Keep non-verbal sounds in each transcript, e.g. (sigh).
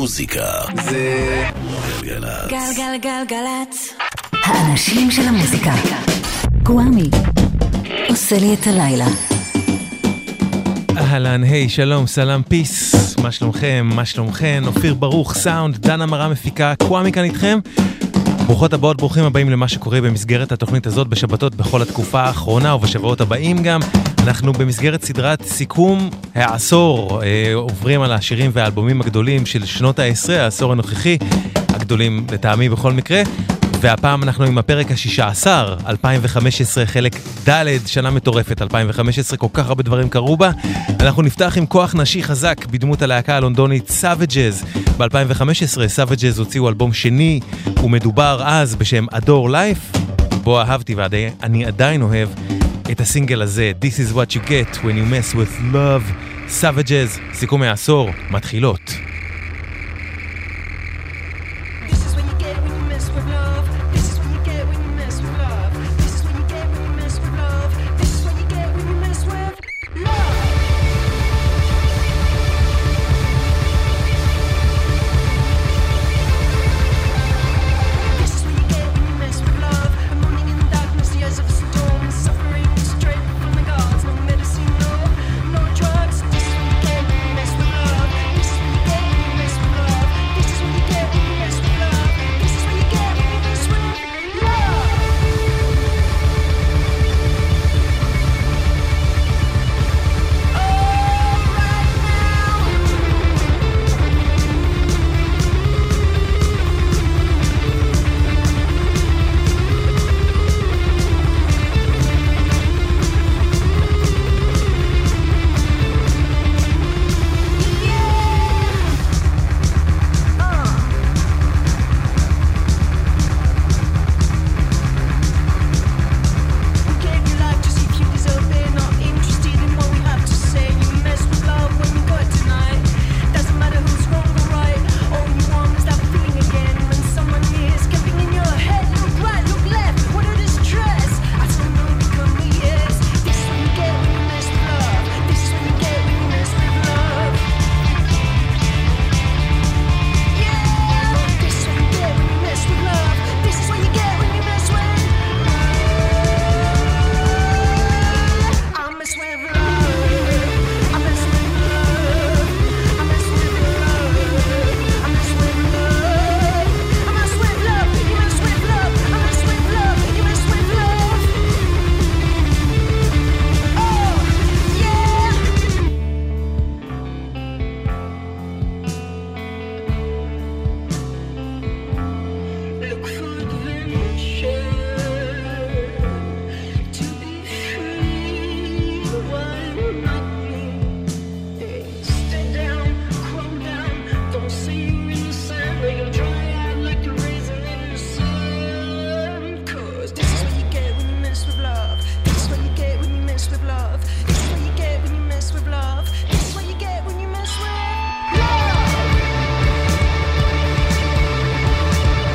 המוזיקה זה גלגלצ. גלגלגלגלצ. האנשים של המוזיקה. גוואמי. עושה לי את הלילה. אהלן, היי, שלום, סלאם, פיס, מה שלומכם, מה שלומכם, אופיר ברוך, סאונד, דנה מרה מפיקה, קוואמי כאן איתכם. ברוכות הבאות, ברוכים הבאים למה שקורה במסגרת התוכנית הזאת בשבתות בכל התקופה האחרונה ובשבועות הבאים גם. אנחנו במסגרת סדרת סיכום העשור, אה, עוברים על השירים והאלבומים הגדולים של שנות העשרה, העשור הנוכחי, הגדולים לטעמי בכל מקרה. והפעם אנחנו עם הפרק השישה עשר, 2015, חלק ד', שנה מטורפת, 2015, כל כך הרבה דברים קרו בה. אנחנו נפתח עם כוח נשי חזק בדמות הלהקה הלונדונית סאבג'ז. ב-2015 סאבג'ז הוציאו אלבום שני, ומדובר אז בשם Adore Life, בו אהבתי ואני עדיין אוהב את הסינגל הזה, This is what you get when you mess with love. סאבג'ז, סיכום העשור, מתחילות.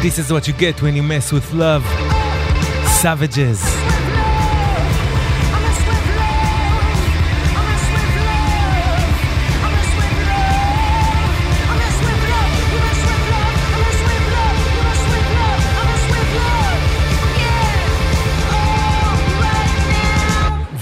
This is what you get when you mess with love. Savages.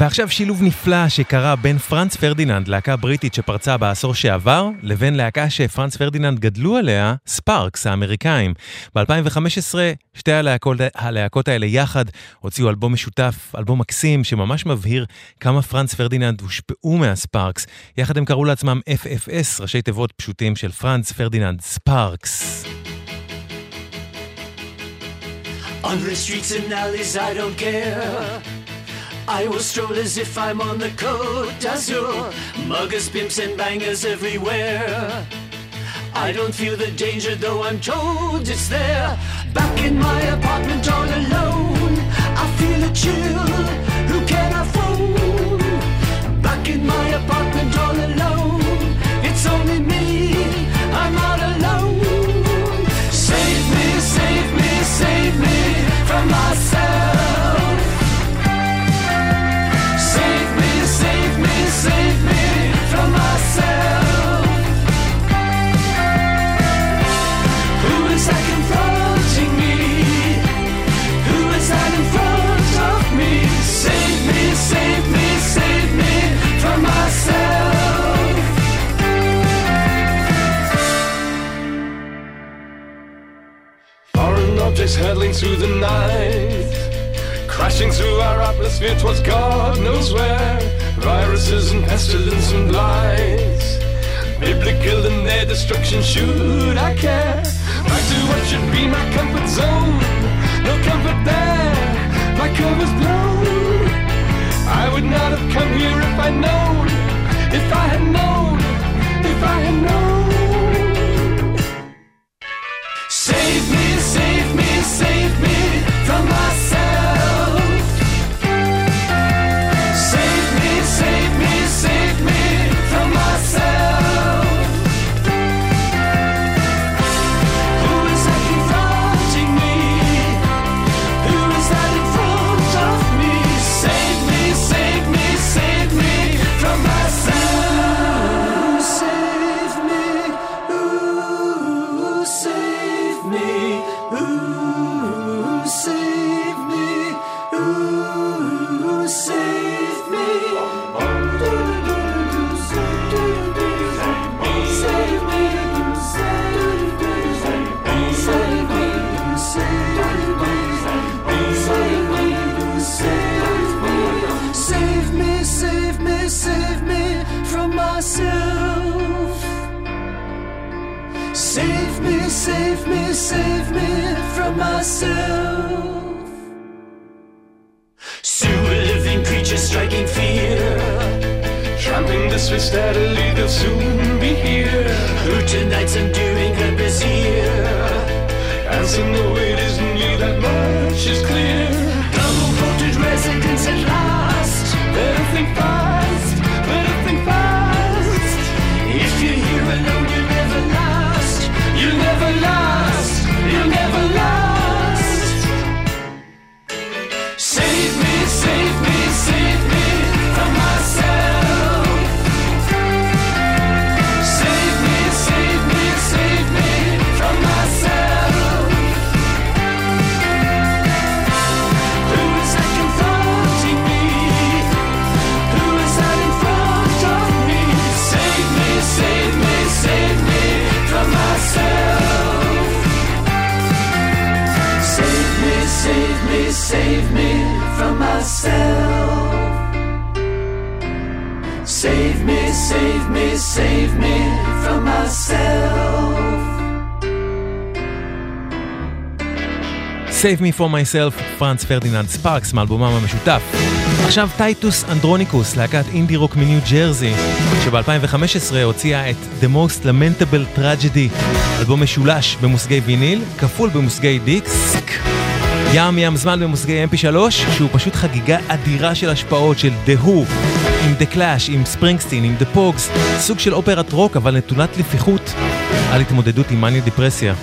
ועכשיו שילוב נפלא שקרה בין פרנץ פרדיננד, להקה בריטית שפרצה בעשור שעבר, לבין להקה שפרנץ פרדיננד גדלו עליה, ספארקס האמריקאים. ב-2015 שתי הלהקות, הלהקות האלה יחד הוציאו אלבום משותף, אלבום מקסים שממש מבהיר כמה פרנץ פרדיננד הושפעו מהספארקס. יחד הם קראו לעצמם FFS, ראשי תיבות פשוטים של פרנץ פרדיננד ספארקס. On the streets and alleys, I don't care. I will stroll as if I'm on the Côte d'Azur. Muggers, pimps, and bangers everywhere. I don't feel the danger, though I'm told it's there. Back in my apartment all alone, I feel a chill. Who can I phone? Back in my apartment all alone, objects hurtling through the night. Crashing through our atmosphere towards God knows where. Viruses and pestilence and blights. Biblical in their destruction, should I care? Back to what should be my comfort zone. No comfort there, my cover's blown. I would not have come here if I'd known. If I had known, if I had known. Save me, from myself. Sewer living creatures striking fear. Tramping this way steadily, they'll soon Save Me From Myself, פרנץ פרדיננד ספארקס מאלבומם המשותף. עכשיו טייטוס אנדרוניקוס, להקת אינדי רוק מניו ג'רזי, שב-2015 הוציאה את The Most Lamentable Tragedy, אלבום משולש במושגי ויניל, כפול במושגי דיקסק. ים ים זמן במושגי mp3, שהוא פשוט חגיגה אדירה של השפעות של The Who, עם The Clash, עם ספרינגסטין, עם The Pogs, סוג של אופרת רוק אבל נטולת לפתיחות על התמודדות עם מניה דיפרסיה.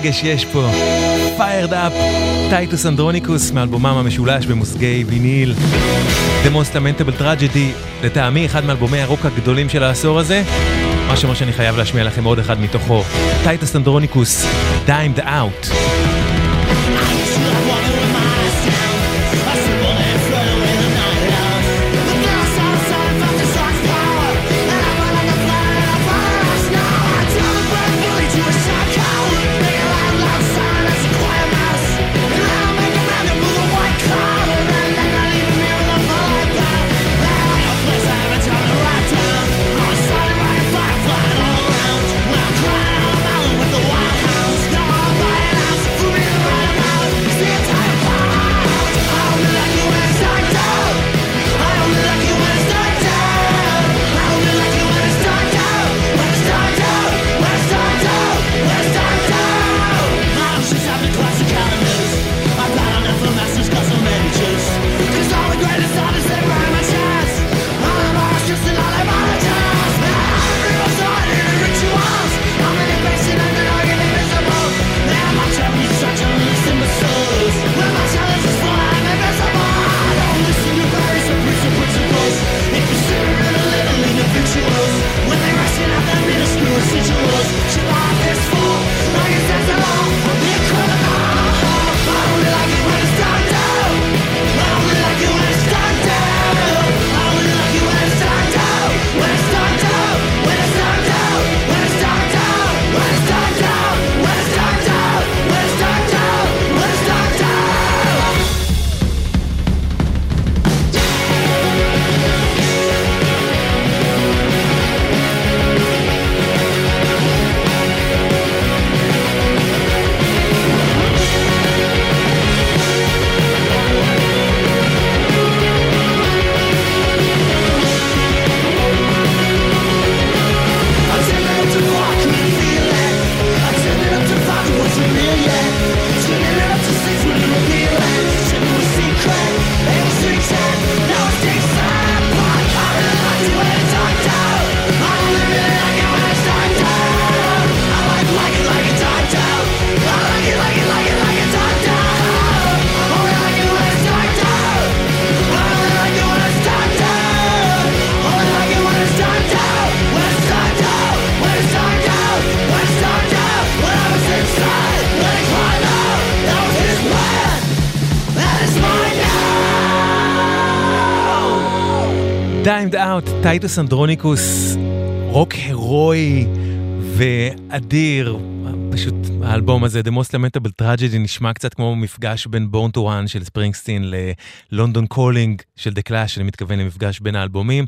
רגש יש פה. Fired Up, טייטוס אנדרוניקוס מאלבומם המשולש במושגי ויניל. The Most Lamentable Tragedy, לטעמי אחד מאלבומי הרוק הגדולים של העשור הזה. מה שאומר שאני חייב להשמיע לכם עוד אחד מתוכו. טייטוס אנדרוניקוס, Dimed Out. Dimed Out, טייטוס אנדרוניקוס, רוק הירואי ואדיר. פשוט האלבום הזה, The Most Lamentable Tragedy, נשמע קצת כמו מפגש בין Born to One של ספרינגסטין ללונדון קולינג של The Clash, אני מתכוון למפגש בין האלבומים.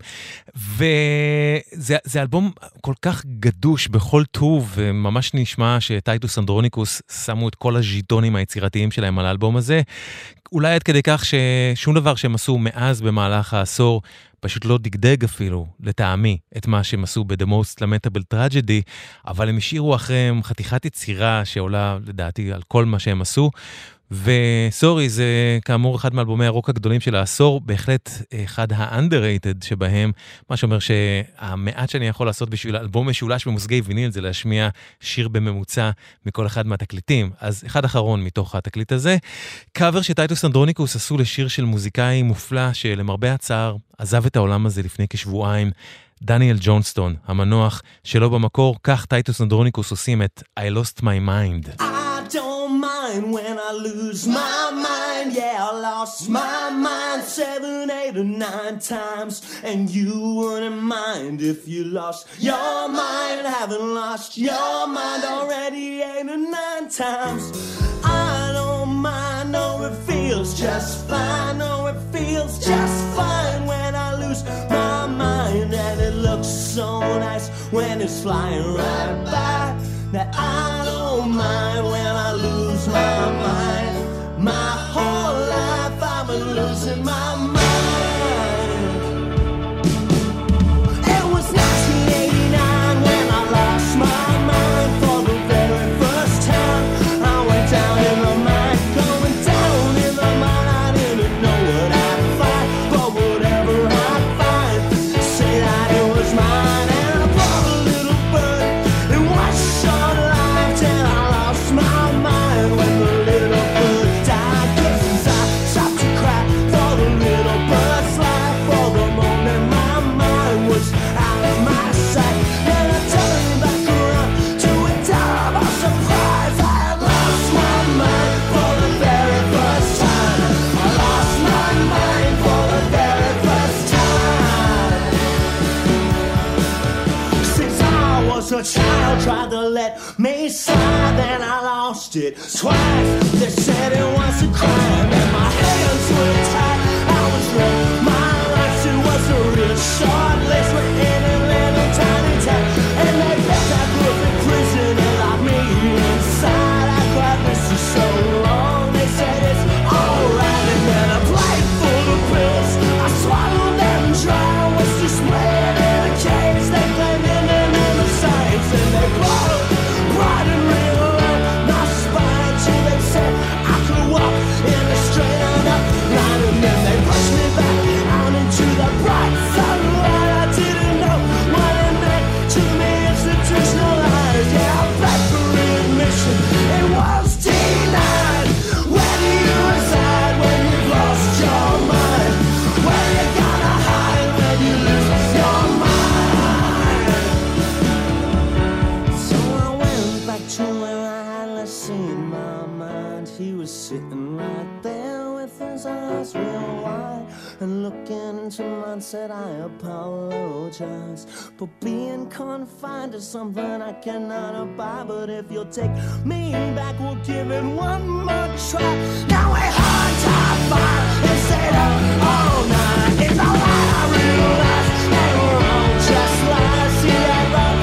וזה זה אלבום כל כך גדוש בכל טוב, וממש נשמע שטייטוס אנדרוניקוס שמו את כל הז'יטונים היצירתיים שלהם על האלבום הזה. אולי עד כדי כך ששום דבר שהם עשו מאז במהלך העשור פשוט לא דגדג אפילו, לטעמי, את מה שהם עשו ב-The Most Lamentable Tragedy, אבל הם השאירו אחריהם חתיכת יצירה שעולה לדעתי על כל מה שהם עשו. וסורי, זה כאמור אחד מאלבומי הרוק הגדולים של העשור, בהחלט אחד ה-underrated שבהם, מה שאומר שהמעט שאני יכול לעשות בשביל אלבום משולש במושגי ויניל זה להשמיע שיר בממוצע מכל אחד מהתקליטים. אז אחד אחרון מתוך התקליט הזה, קאבר שטייטוס אנדרוניקוס עשו לשיר של מוזיקאי מופלא שלמרבה הצער עזב את העולם הזה לפני כשבועיים. דניאל ג'ונסטון, המנוח שלו במקור, כך טייטוס אנדרוניקוס עושים את I Lost My Mind. Mind when I lose my mind. Yeah, I lost my mind seven, eight, or nine times. And you wouldn't mind if you lost your mind. Haven't lost your mind already eight or nine times. I don't mind, no, it feels just fine. No, it feels just fine when I lose my mind. And it looks so nice when it's flying right by. That I don't mind when I lose my mind. My whole life I've been losing my mind. a child, tried to let me slide, then I lost it twice. They said it was a crime, and my hands were tied. I was wrong, my life, it was a real short list. apologize for being confined to something I cannot abide. But if you'll take me back, we'll give it one more try. Now we're hard to find and stayed up all night. It's all I realize. They were all just lies. See that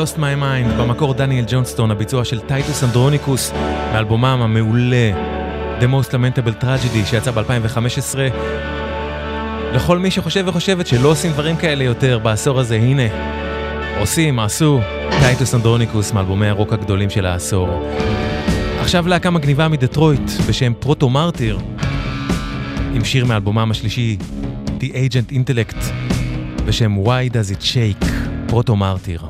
Lost My Mind, במקור דניאל ג'ונסטון, הביצוע של טייטוס אנדרוניקוס, מאלבומם המעולה, The Most Lamentable Tragedy, שיצא ב-2015. לכל מי שחושב וחושבת שלא עושים דברים כאלה יותר בעשור הזה, הנה, עושים, עשו, טייטוס אנדרוניקוס מאלבומי הרוק הגדולים של העשור. עכשיו להקה מגניבה מדטרויט בשם פרוטו מרטיר, עם שיר מאלבומם השלישי, The Agent Intellect, בשם Why Does It Shake, פרוטו מרטיר.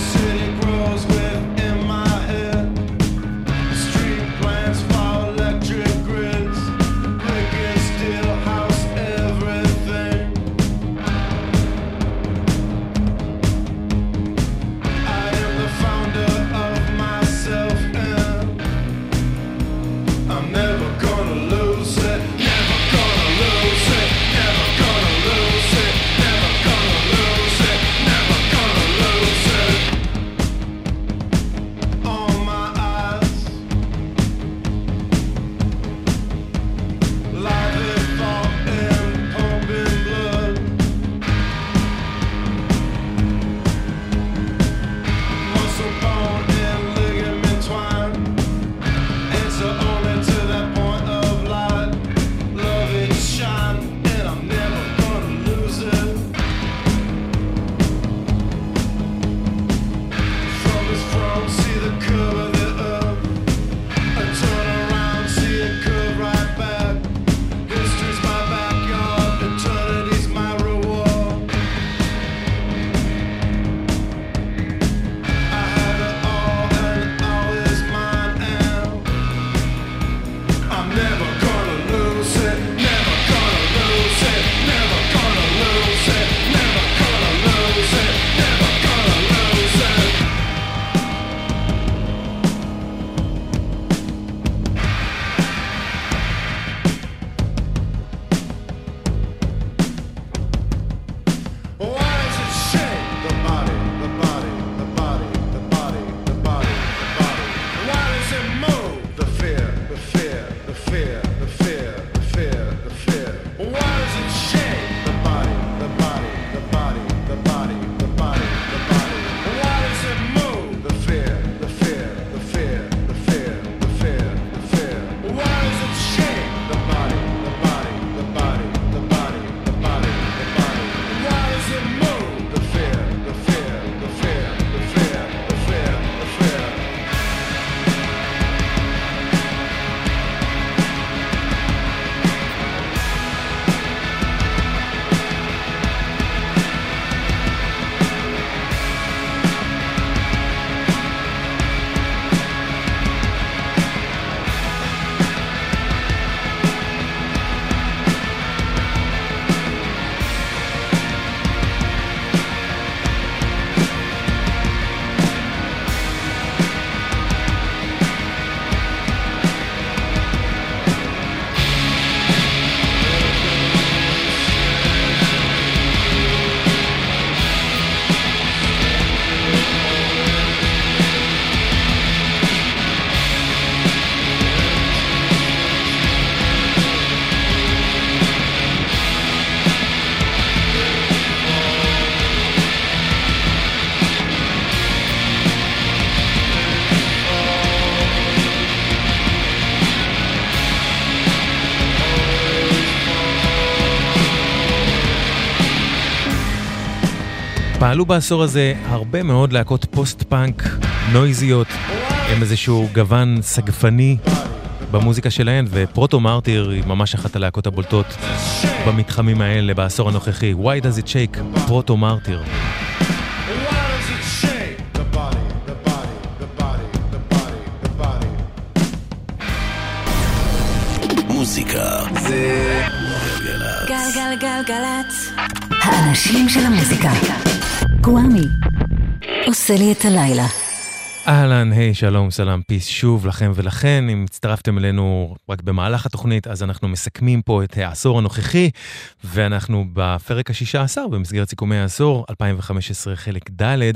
see. פעלו בעשור הזה הרבה מאוד להקות פוסט-פאנק נויזיות, עם איזשהו גוון סגפני במוזיקה שלהן, ופרוטו מרטיר היא ממש אחת הלהקות הבולטות במתחמים האלה בעשור הנוכחי. Why does it shake? פרוטו מרטיר. Why does it shake? The body, the body, the body, the body, the body. מוזיקה זה גלגלצ. גלגלגלגלצ. האנשים של המוזיקה. גוואמי. עושה לי את הלילה. אהלן, היי, שלום, סלאם, פיס שוב לכם ולכן. אם הצטרפתם אלינו רק במהלך התוכנית, אז אנחנו מסכמים פה את העשור הנוכחי, ואנחנו בפרק השישה עשר במסגרת סיכומי העשור, 2015 חלק ד'.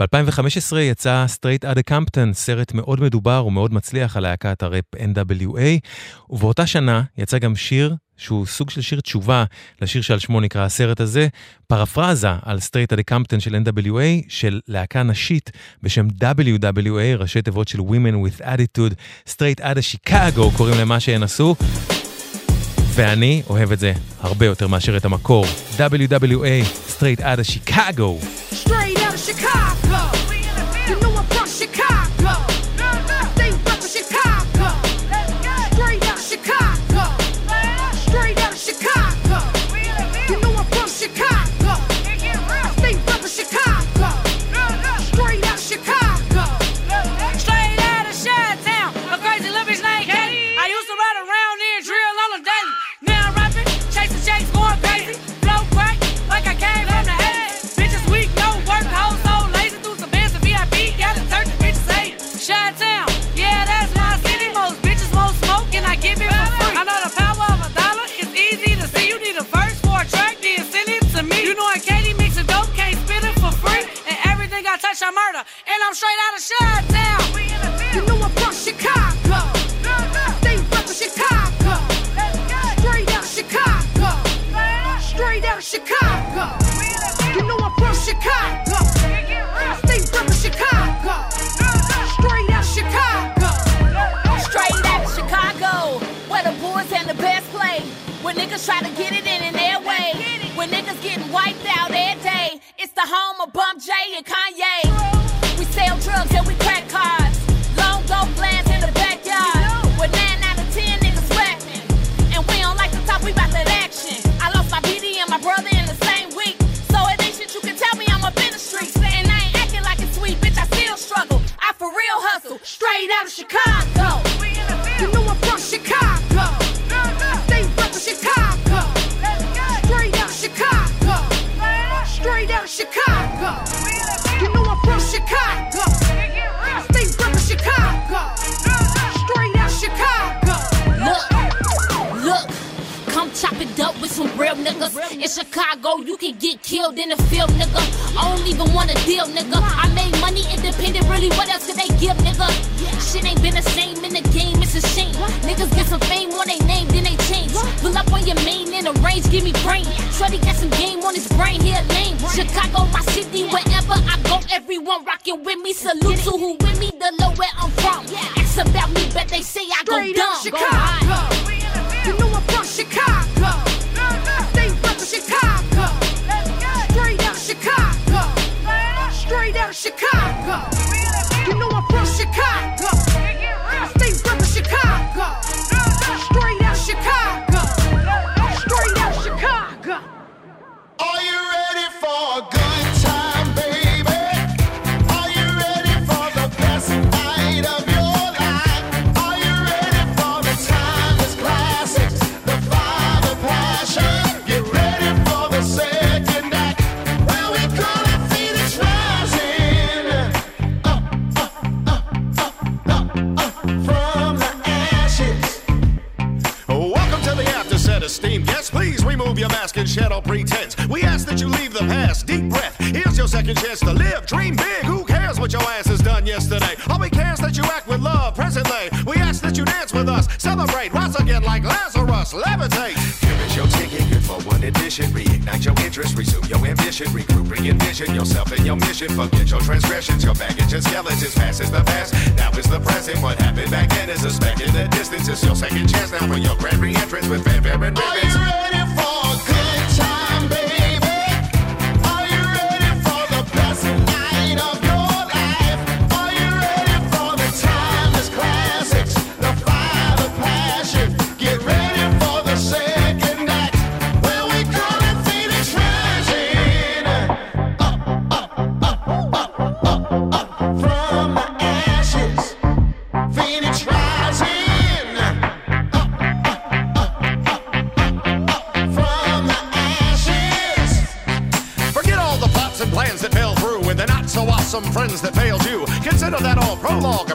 ב-2015 יצא Straight Outta Compton, סרט מאוד מדובר ומאוד מצליח על להקת הראפ NWA, ובאותה שנה יצא גם שיר שהוא סוג של שיר תשובה לשיר שעל שמו נקרא הסרט הזה, פרפרזה על סטרייט אדה קמפטון של NWA, של להקה נשית בשם WWA, ראשי תיבות של Women with Attitude, סטרייט אדה שיקגו קוראים למה שהן עשו. ואני אוהב את זה הרבה יותר מאשר את המקור. WWA, סטרייט אדה שיקגו. Straight And I'm straight out of Chi-Town. You know I'm from Chicago. Home of Bump J and Kanye. We sell drugs and we crack cars. Long gold glance in the backyard. With nine out of ten niggas rapping. And we don't like to talk, we bout that action. I lost my BD and my brother in the same week. So it ain't shit you can tell me I'm up in the streets. And I ain't acting like it's sweet, bitch, I still struggle. I for real hustle. Straight out of Chicago. You know I'm from Chicago. They rep Chicago. Straight out of Chicago. Straight out of Chicago. Real niggas. In Chicago, you can get killed in the field, nigga. I don't even wanna deal, nigga. I made money independent, really, what else could they give, nigga? Shit ain't been the same in the game, it's a shame. Niggas get some fame on they name, then they change. Pull up on your main in the range, give me brain. Shorty got some game on his brain, here lame. Chicago, my city, wherever I go, everyone rocking with me. Salute to who with me, the low where I'm from. Ask about me, bet they say I go dumb. of Go high. Chicago. Pretense. We ask that you leave the past. Deep breath. Here's your second chance to live. Dream big. Who cares what your ass has done yesterday? All we care is that you act with love presently. We ask that you dance with us. Celebrate. Rise again like Lazarus. Levitate. Here is your ticket. Good for one edition. Reignite your interest. Resume your ambition. Regroup. Re-envision yourself and your mission. Forget your transgressions. Your baggage and skeletons. Past is the past. Now is the present. What happened back then is a speck in the distance. It's your second chance now for your grand re-entrance with fanfare and ribbons. Are you ready for some friends that failed you. Consider that all prologue,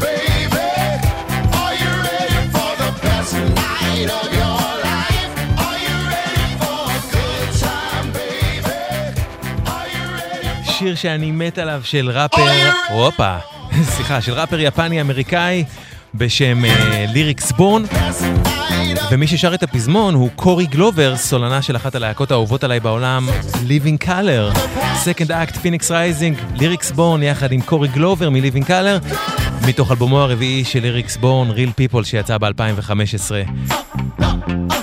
baby? Are you ready שיר שאני מת עליו של ראפר, הופה, (laughs) סליחה, של ראפר יפני אמריקאי בשם ליריקס בורן, ומי ששר את הפזמון הוא קורי גלובר, סולנה של אחת הלהקות האהובות עליי בעולם, Living Color. Second Act, Phoenix Rising, ליריקס בורן יחד עם קורי גלובר מ-Living Color, מתוך אלבומו הרביעי של ליריקס בורן, Real People, שיצא ב-2015.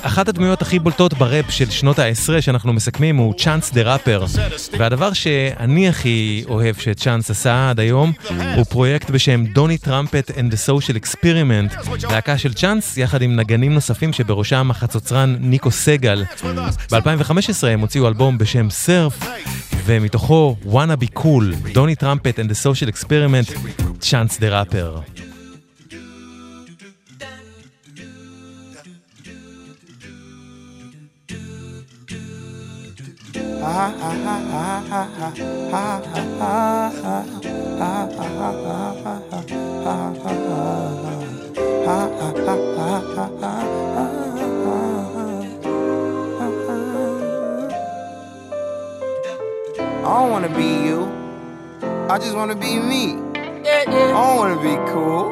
אחת הדמויות הכי בולטות בראפ של שנות העשרה שאנחנו מסכמים הוא צ'אנס דה ראפר. והדבר שאני הכי אוהב שצ'אנס עשה עד היום הוא פרויקט בשם דוני טראמפט and the Social Experiment, להקה של צ'אנס יחד עם נגנים נוספים שבראשם החצוצרן ניקו סגל. ב-2015 הם הוציאו אלבום בשם סרף, ומתוכו wanna be cool, דוני טראמפט and the Social Experiment, צ'אנס דה ראפר. I don't wanna be you. I just wanna be me. I don't wanna be cool.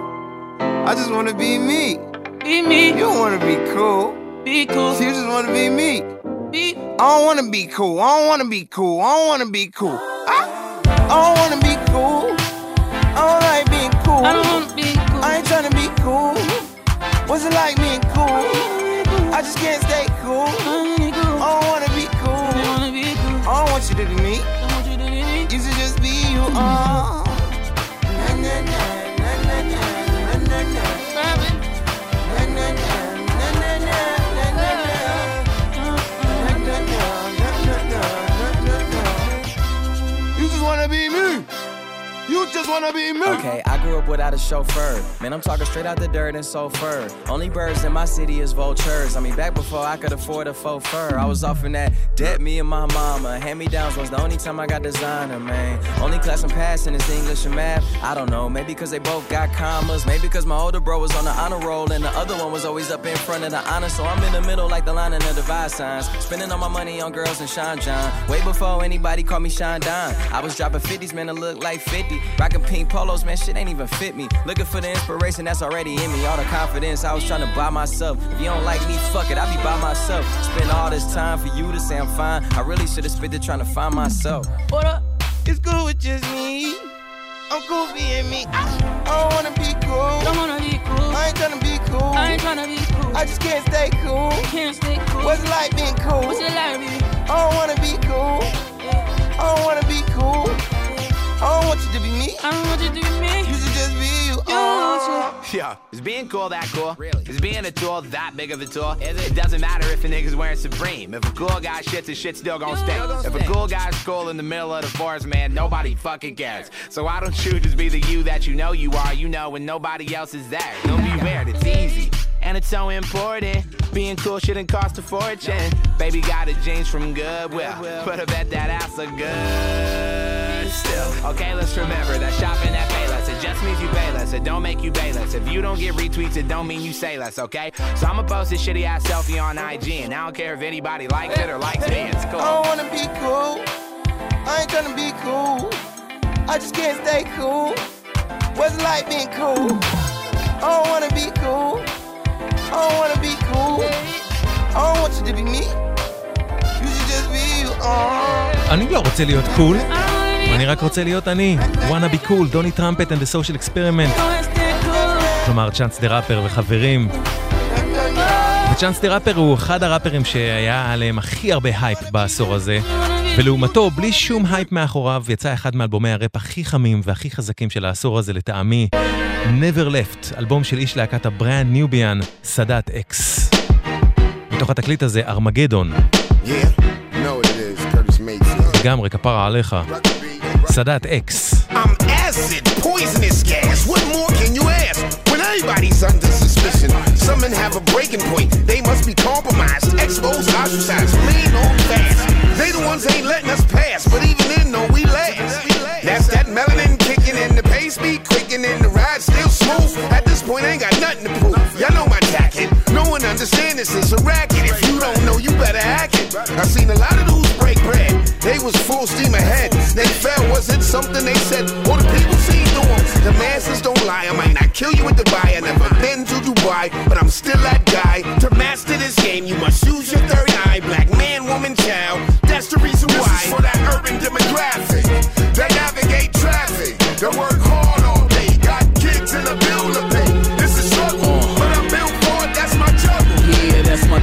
I just wanna be me. Be me. You don't wanna be cool. Be cool. You just wanna be me. Be. I don't wanna be cool. I don't wanna be cool. I don't wanna be cool. I, I don't wanna be cool. I don't like being cool. I don't wanna be cool. I ain't tryna be cool. What's it like being cool? I just can't stay cool. I don't wanna be cool. I don't want you to be me. You should just be you. Uh. You just wanna be me. Okay, I grew up without a chauffeur. Man, I'm talking straight out the dirt and so fur. Only birds in my city is vultures. I mean, back before I could afford a faux fur, I was off in that debt, me and my mama. Hand me downs was the only time I got designer, man. Only class I'm passing is English and math. I don't know, maybe because they both got commas. Maybe because my older bro was on the honor roll and the other one was always up in front of the honor. So I'm in the middle like the line in the divide signs. Spending all my money on girls and Sean John. Way before anybody called me Sean Don. I was dropping 50s, man, to look like 50. Rocking pink polos, man, shit ain't even fit me. Looking for the inspiration that's already in me. All the confidence I was trying to buy myself. If you don't like me, fuck it, I be by myself. Spend all this time for you to say I'm fine. I really should have spent it trying to find myself. What up? It's cool with just me. I'm cool being me. I don't wanna be cool. Don't wanna be cool. I ain't tryna be cool. I ain't tryna be cool. I just can't stay cool. Can't stay cool. What's it like being cool? What's it like being? I don't wanna be cool. I don't wanna be cool. I don't want you to be me. I don't want you to be me. You should just be you. Oh. Yo, is being cool that cool? Really? Is being a tool that big of a tool? Is it? It doesn't matter if a nigga's wearing Supreme. If a cool guy shits, his shit still gonna stink. If a cool guy's cool in the middle of the forest, man, nobody fucking cares. So why don't you just be the you that you know you are, you know, when nobody else is there? Don't be weird, it's easy. And it's so important. Being cool shouldn't cost a fortune. Baby got a jeans from Goodwill. But I bet that ass look good still. Okay, let's remember that shopping at Payless. It just means you pay less. It don't make you pay less. If you don't get retweets, it don't mean you say less, okay? So I'ma post this shitty ass selfie on IG. And I don't care if anybody likes it or likes me. It's cool. I don't wanna be cool. I ain't tryna be cool. I just can't stay cool. What's it like being cool? I don't wanna be cool. I don't wanna be cool. I don't want you to be me. You should just be you. Oh. אני לא רוצה להיות קול, אני רק רוצה להיות אני. wanna be cool, דוני טראמפט and the social experiment. כלומר, צ'אנס דה ראפר וחברים. וצ'אנס דה ראפר הוא אחד הראפרים שהיה עליהם הכי הרבה הייפ בעשור הזה. ולעומתו, בלי שום הייפ מאחוריו, יצא אחד מאלבומי הראפ הכי חמים והכי חזקים של העשור הזה לטעמי, Never Left, אלבום של איש להקת הבריאן ניוביאן, סאדאת אקס. מתוך התקליט הזה, ארמגדון. לגמרי, כפרה עליך. Sadat X. I'm acid, poisonous gas. What more can you ask? When everybody's under suspicion, some men have a breaking point. They must be compromised, exposed, ostracized, lean on fast. They the ones ain't letting us pass, but even then, no, we last. That's that melanin kicking in the pace be quicking in the ride still smooth. At this point, I ain't got nothing to prove. Y'all know my jacket. No one understand this. It's a racket. If you don't know, you better act it. I seen a lot of dudes break bread. They was full steam ahead. They fell. Was it something they said? Or the people seen through 'em? The masses don't lie. I might not kill you with the buy. I never been to Dubai, but I'm still that guy. To master this game, you must use your third eye. Black man, woman, child. That's the reason why. This is for that urban demographic. That navigate traffic. That work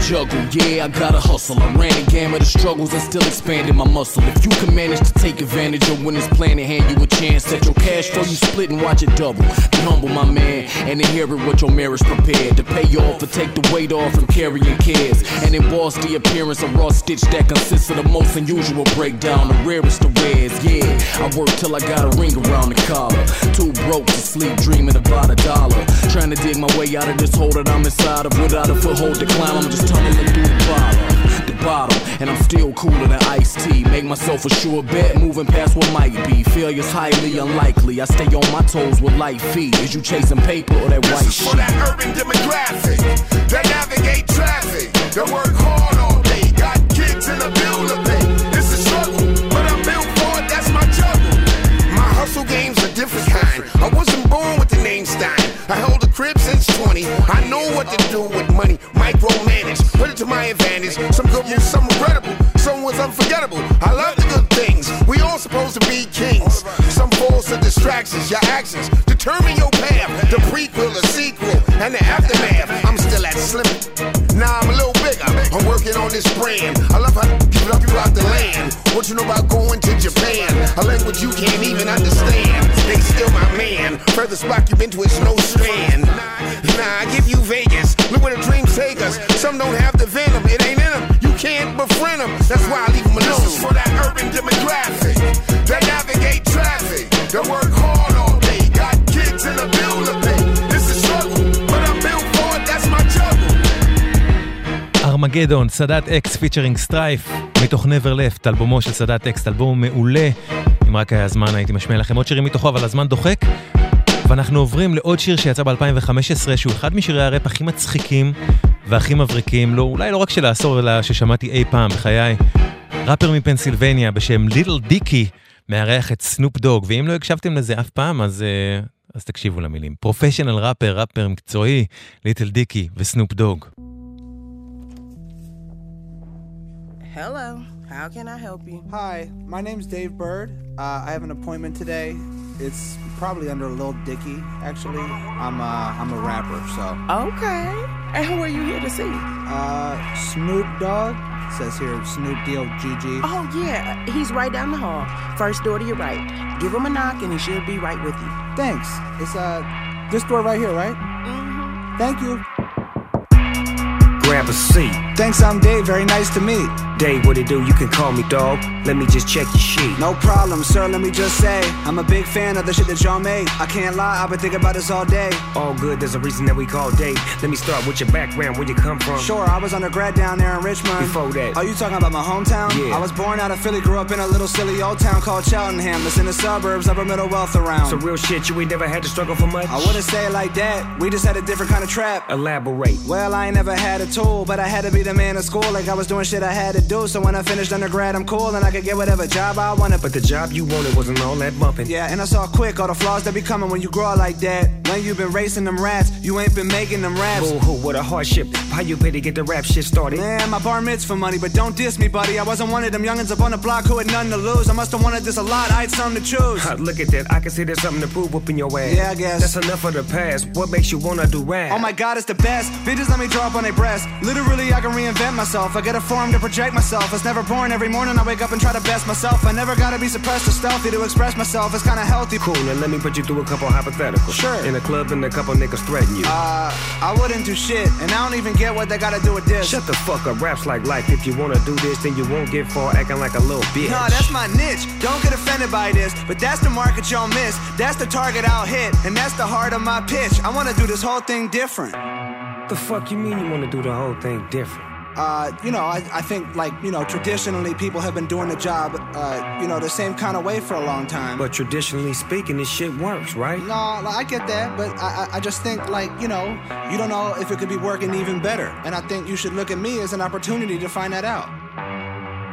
juggle. Yeah, I gotta hustle. I ran the gamut of struggles and still expanding my muscle. If you can manage to take advantage of when it's plan and hand you a chance, set your cash flow, you split and watch it double. Be humble, my man, and inherit what your marriage prepared to pay off or take the weight off from carrying cares. And emboss the appearance of raw stitch that consists of the most unusual breakdown, the rarest of rares. Yeah, I work till I got a ring around the collar. Too broke to sleep, dreaming about a dollar. Trying to dig my way out of this hole that I'm inside of without a foothold to climb. I'm just tumbling through the bottom. The bottom, and I'm still cooler than iced tea. Make myself a sure bet, moving past what might be. Failure's highly unlikely. I stay on my toes with light feet. Is you chasing paper or that white This is for that urban demographic. That navigate traffic. That work hard all day. Got kids in the building. 20. I know what to do with money. Micromanage, put it to my advantage. Some good moves, some regrettable. Some was unforgettable. I love the good things. We all supposed to be kings. Some falls to distractions. Your actions determine your path. The prequel, the sequel, and the aftermath. I'm still at slim. Now I'm a little bigger. I'm working on this brand. I love how you love you out the land. What you know about going to Japan? A language you can't even understand. They still my man. Further spot you've been to is no strand. ארמגדון, סאדאת אקס פיצ'רינג סטרייף, מתוך Never Left, אלבומו של סאדאת אקס, אלבום מעולה. אם רק היה זמן הייתי משמיע לכם עוד שירים מתוכו, אבל הזמן דוחק. ואנחנו עוברים לעוד שיר שיצא ב-2015, שהוא אחד משירי הראפ הכי מצחיקים והכי מבריקים, לא, אולי לא רק של העשור, אלא ששמעתי אי פעם בחיי. ראפר מפנסילבניה בשם ליטל דיקי, מארח את סנופ דוג, ואם לא הקשבתם לזה אף פעם, אז, אה, אז תקשיבו למילים. פרופשיונל ראפר, ראפר מקצועי, ליטל דיקי וסנופ דוג. Hello, how can I help you? Hi, my name's Dave Bird. Uh, I have an appointment today. It's probably under Lil Dicky, actually. I'm uh, I'm a rapper, so. Okay. And who are you here to see? Uh, Snoop Dogg. Says here, Snoop Deal GG. Oh, yeah, he's right down the hall. First door to your right. Give him a knock and he should be right with you. Thanks. It's uh this door right here, right? Mm-hmm. Thank you. Grab a seat. Thanks, I'm Dave. Very nice to meet. Dave, what it do? You can call me dog. Let me just check your sheet. No problem, sir. Let me just say, I'm a big fan of the shit that y'all made. I can't lie, I've been thinking about this all day. All good, there's a reason that we call Dave. Let me start with your background, where you come from. Sure, I was undergrad down there in Richmond. Before that. Are you talking about my hometown? Yeah. I was born out of Philly, grew up in a little silly old town called Cheltenham. That's in the suburbs, upper middle wealth around. So real shit, you ain't never had to struggle for much? I wouldn't say it like that. We just had a different kind of trap. Elaborate. Well, I ain't never had a tool, but I had to be the man of school. Like I was doing shit I had to do. So when I finished undergrad, I'm cool and I could get whatever job I wanted. But the job you wanted wasn't all that bumping. Yeah, and I saw quick all the flaws that be coming when you grow up like that. When you been racing them rats, you ain't been making them raps. Boo hoo, what a hardship. How you pay to get the rap shit started? Man, my bar mitzvah money, but don't diss me, buddy. I wasn't one of them youngins up on the block who had nothing to lose. I must have wanted this a lot, I had something to choose. Ha, (laughs) Look at that, I can see there's something to prove up in your ass. Yeah, I guess. That's enough of the past. What makes you wanna do rap? Oh my god, it's the best. Bitches let me draw up on their Literally, I can reinvent myself. I get a form to project myself. It's never boring. Every morning I wake up and try to best myself. I never gotta be suppressed or stealthy to express myself. It's kinda healthy. Cool, now let me put you through a couple hypotheticals. Sure. In a club and a couple niggas threaten you. Uh, I wouldn't do shit, and I don't even get what they gotta do with this. Shut the fuck up, raps like life. If you wanna do this, then you won't get far acting like a little bitch. Nah, that's my niche. Don't get offended by this, but that's the market y'all miss. That's the target I'll hit, and that's the heart of my pitch. I wanna do this whole thing different. The fuck you mean you wanna do the whole thing different? Uh, you know, I, I think like, you know, traditionally people have been doing the job, uh, you know, the same kind of way for a long time. But traditionally speaking, this shit works, right? No, like, I get that, but I, I I just think like, you know, you don't know if it could be working even better. And I think you should look at me as an opportunity to find that out.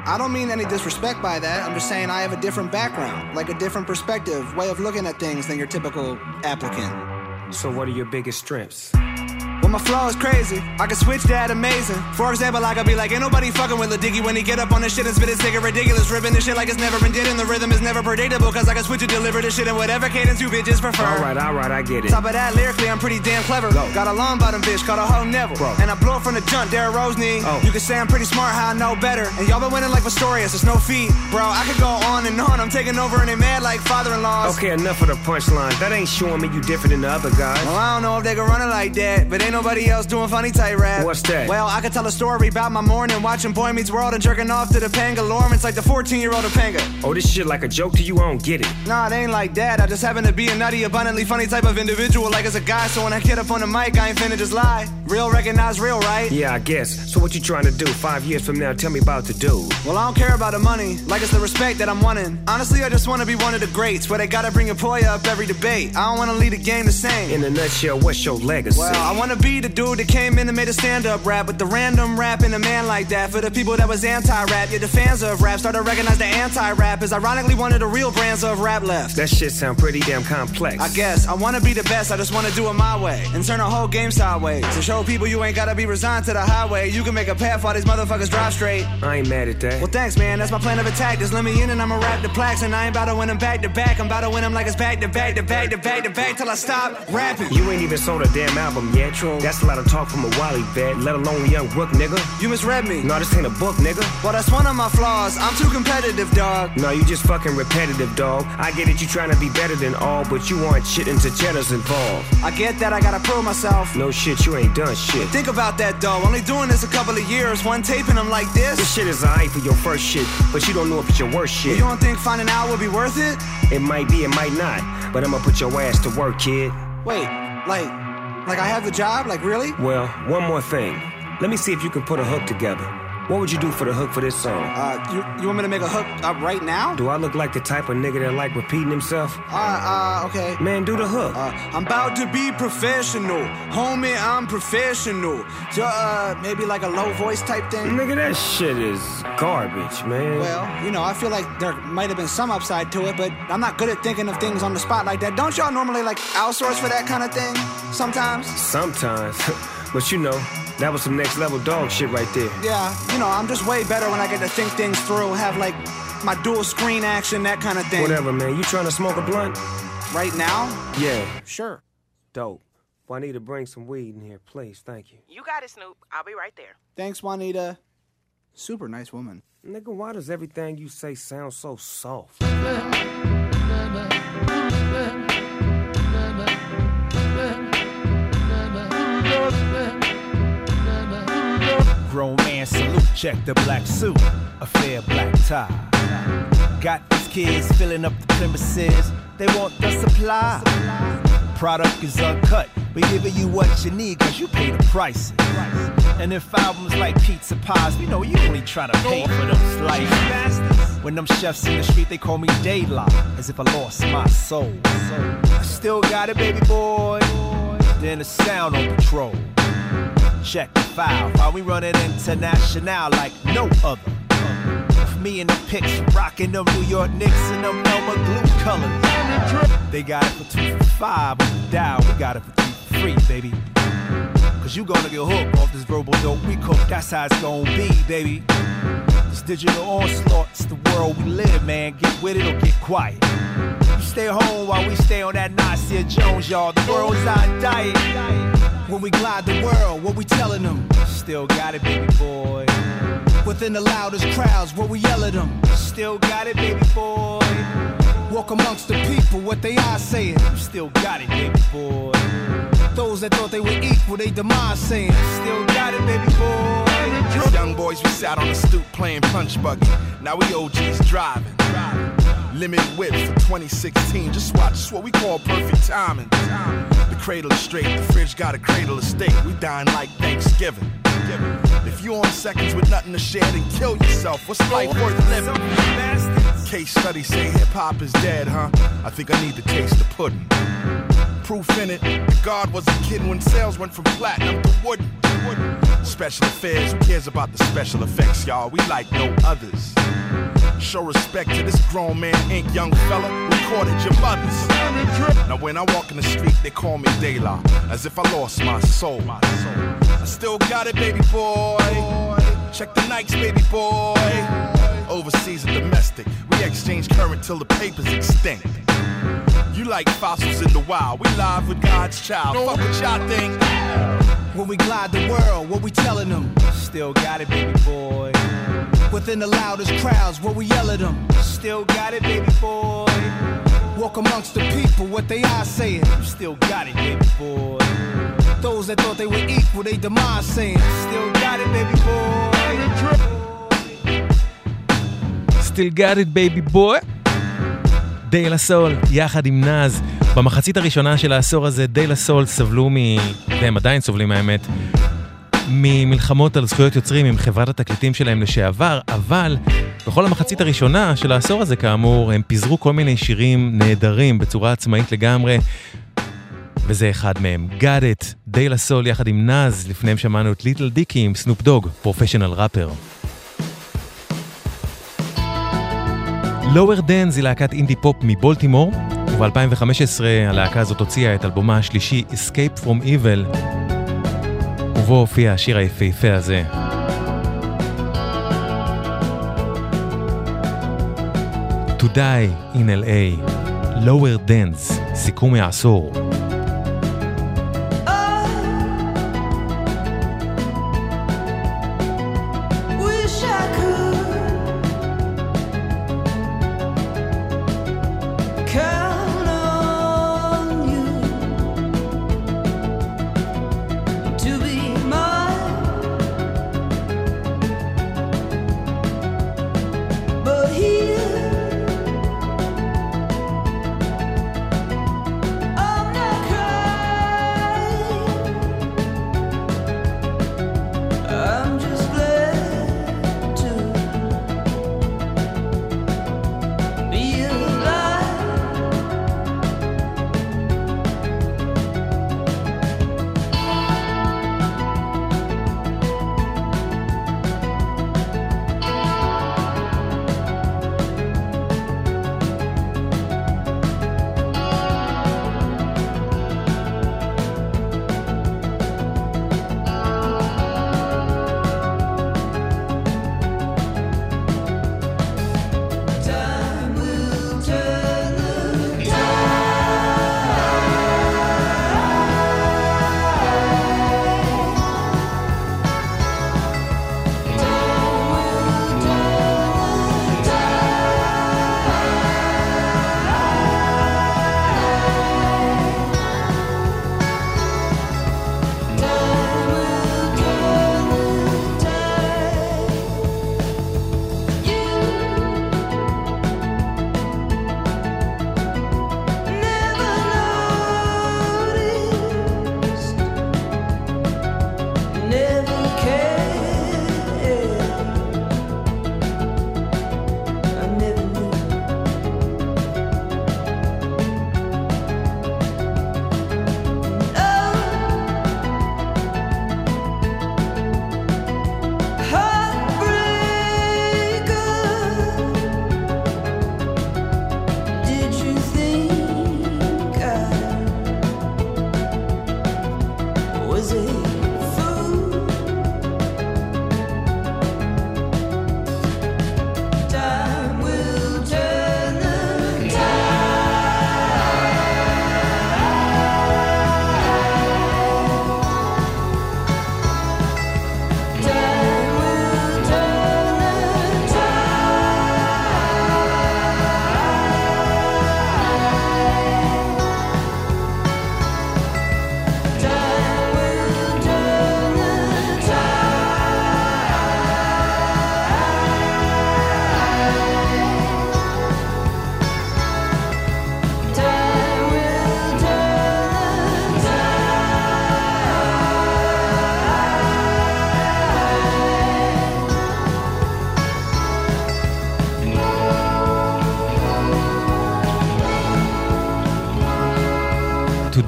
I don't mean any disrespect by that. I'm just saying I have a different background, like a different perspective, way of looking at things than your typical applicant. So what are your biggest strengths? Well, my flow is crazy. I can switch that amazing. For example, I could be like, ain't nobody fucking with Lil Dicky when he get up on this shit and spit his nigga ridiculous, ripping this shit like it's never been did, and the rhythm is never predictable, cause I can switch and deliver this shit in whatever cadence you bitches prefer. Alright, alright, I get it. Top of that, lyrically, I'm pretty damn clever. Got a long bottom bitch called a hoe Neville. Bro. And I blow it from the jump, Derrick Rose knee. Oh. You can say I'm pretty smart, how I know better. And y'all been winning like Pistorius, it's no feat. Bro, I could go on and on. I'm taking over and they mad like father in laws. Okay, enough of the punchline. That ain't showing me you different than the other guys. Well, I don't know if they can run it like that, but ain't nobody else doing funny tight rap. What's that? Well, I could tell a story about my morning watching Boy Meets World and jerking off to the Pangalore. It's like the 14 year old of Panga. Oh, this shit like a joke to you? I don't get it. Nah, it ain't like that. I just happen to be a nutty, abundantly funny type of individual. Like as a guy, so when I get up on the mic, I ain't finna just lie. Real recognize real, right? Yeah, I guess. So what you trying to do? Five years from now, tell me about the dude. Well, I don't care about the money, like it's the respect that I'm wanting. Honestly, I just wanna be one of the greats, where they gotta bring a boy up every debate. I don't wanna lead the game the same. In a nutshell, what's your legacy? Well, I wanna be the dude that came in and made a stand-up rap with the random rap and a man like that. For the people that was anti-rap, yeah, the fans of rap started to recognize the anti-rap is ironically one of the real brands of rap left. that shit sound pretty damn complex. I guess I wanna be the best, I just wanna do it my way and turn the whole game sideways. To show people you ain't gotta be resigned to the highway. You can make a path while these motherfuckers drive straight. I ain't mad at that. Well, thanks, man. That's my plan of attack. Just let me in and I'ma rap the plaques. And I ain't about to win them back to back. I'm about to win them like it's back to back to back to back to back till I stop rapping. You ain't even sold a damn album yet. True. That's a lot of talk from a Wally vet, let alone a young Rook nigga. You misread me. No, this ain't a book, nigga. Well, that's one of my flaws. I'm too competitive, dog. No, you just fucking repetitive, dog. I get it, you trying to be better than all, but you aren't shit into cheddars involved. I get that I gotta prove myself. No shit, you ain't done shit. Think about that, though. Only doing this a couple of years. One taping them like this. This shit is alright for your first shit, but you don't know if it's your worst shit. You don't think finding out would be worth it? It might be, it might not, but I'ma put your ass to work, kid. Wait, like, like I have the job? Like, really? Well, one more thing. Let me see if you can put a hook together. What would you do for the hook for this song? Uh, you, you want me to make a hook up right now? Do I look like the type of nigga that like repeating himself? Uh, uh, okay. Man, do the hook. Uh, I'm about to be professional. Homie, I'm professional. So, uh, maybe like a low voice type thing? Nigga, that shit is garbage, man. Well, you know, I feel like there might have been some upside to it, but I'm not good at thinking of things on the spot like that. Don't y'all normally like outsource for that kind of thing? Sometimes? Sometimes. (laughs) but you know, that was some next level dog shit right there. Yeah, you know, I'm just way better when I get to think things through, have like my dual screen action, that kind of thing. Whatever, man. You trying to smoke a blunt? Right now? Yeah. Sure. Dope. Well, I need to bring some weed in here, please. Thank you. You got it, Snoop. I'll be right there. Thanks, Juanita. Super nice woman. Nigga, why does everything you say sound so soft? (laughs) Grown man salute, check the black suit, a fair black tie. Got these kids filling up the premises, they want the supply. Product is uncut, we giving you what you need cause you pay the price. And if albums like pizza pies, we know you only try to pay for them slices. When them chefs in the street, they call me daylight, as if I lost my soul. I still got it, baby boy. Then the sound on patrol. Check how we running international like no other. Me in the pics, rocking them New York Knicks and them Elmer glue colors. They got it for two for five on the dial, we got it for two for free, baby. Cause you gonna get hooked off this verbal dope we cook, that's how it's gonna be, baby. This digital onslaught, it's the world we live, man. Get with it or get quiet. You stay home while we stay on that Nasir Jones, y'all. The world's our diet. When we glide the world, what we telling them? Still got it, baby boy. Within the loudest crowds, what we yell at them? Still got it, baby boy. Walk amongst the people, what they are saying. Still got it, baby boy. Those that thought they were equal, they demise saying. Still got it, baby boy. Young boys, we sat on the stoop playing punch buggy. Now we OGs driving. Limited whip for 2016. Just watch, it's what we call perfect timing. The cradle is straight, the fridge got a cradle of steak. We dine like Thanksgiving. If you on seconds with nothing to share, then kill yourself. What's life worth living? Case studies say hip hop is dead, huh? I think I need to taste the pudding. Proof in it, that God wasn't kidding when sales went from platinum to wooden. Special affairs, who cares about the special effects, y'all? We like no others. Show respect to this grown man, ink young fella, recorded your mothers. Now when I walk in the street, they call me De as if I lost my soul. I still got it, baby boy. Check the Nikes, baby boy. Overseas and domestic, we exchange current till the paper's extinct. You like fossils in the wild, we live with God's child. Fuck what y'all think. When we glide the world, what we telling them? Still got it, baby boy. Within the loudest crowds, what we yell at them? Still got it, baby boy. Walk amongst the people, what they are saying. You still got it, baby boy. Those that thought they were equal, they demise saying. Still got it, baby boy. Still got it, baby boy. דיילה סול, יחד עם נאז. במחצית הראשונה של העשור הזה, דיילה סול סבלו מ... והם עדיין סובלים האמת, ממלחמות על זכויות יוצרים עם חברת התקליטים שלהם לשעבר, אבל בכל המחצית הראשונה של העשור הזה, כאמור, הם פיזרו כל מיני שירים נהדרים בצורה עצמאית לגמרי, וזה אחד מהם. Got it, דיילה סול יחד עם נאז, לפניהם שמענו את ליטל דיקי עם סנופ דוג, פרופשיונל ראפר. לואוור דנס היא להקת אינדי פופ מבולטימור, וב-2015 הלהקה הזאת הוציאה את אלבומה השלישי Escape From Evil, ובו הופיע השיר היפהפה הזה. To Die in LA, Lower Dance, סיכום העשור.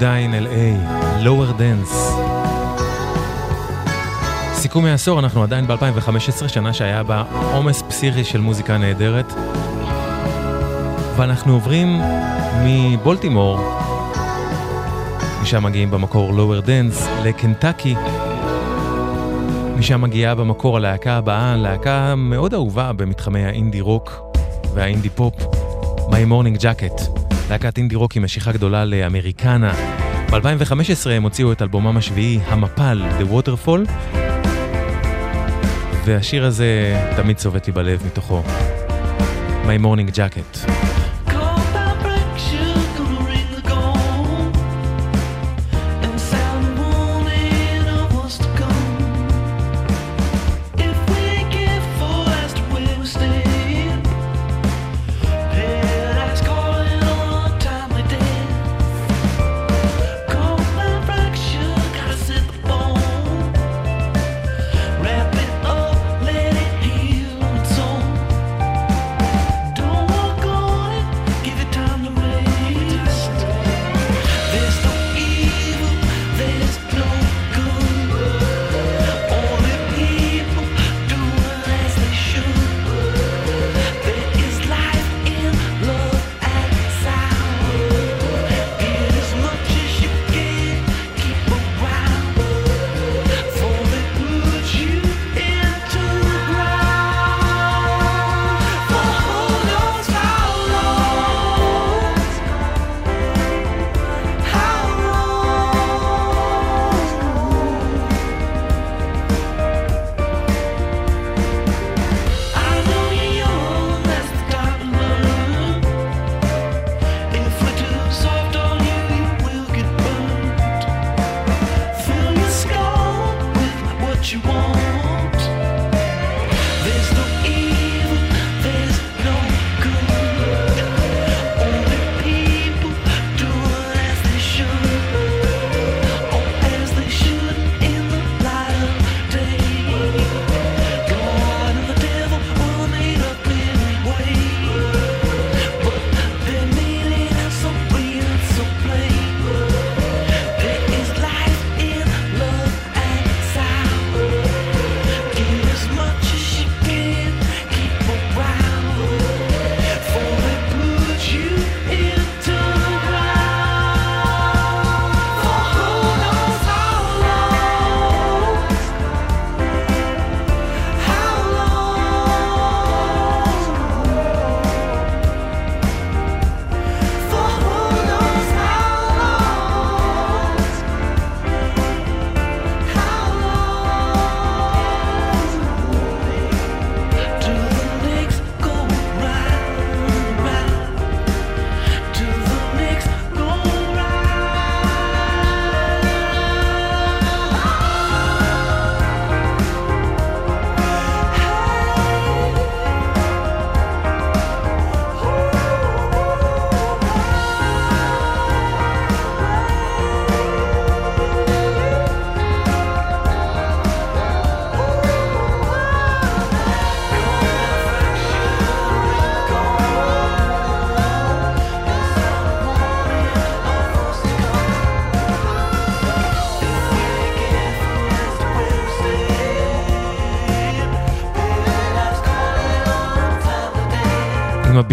Die in LA, Lower Dance. סיכום העשור, אנחנו עדיין ב-2015, שנה שהיה בה עומס פסיכי של מוזיקה נהדרת. ואנחנו עוברים מבולטימור, משם מגיעים במקור Lower Dance, לקנטקי. משם מגיעה במקור הלהקה הבאה, להקה מאוד אהובה במתחמי האינדי רוק והאינדי פופ, My Morning Jacket. להקת אינדי רוק עם משיכה גדולה לאמריקנה. ב-2015 הם הוציאו את אלבומם השביעי, המפל, The Waterfall, והשיר הזה תמיד צובט לי בלב מתוכו. My Morning Jacket.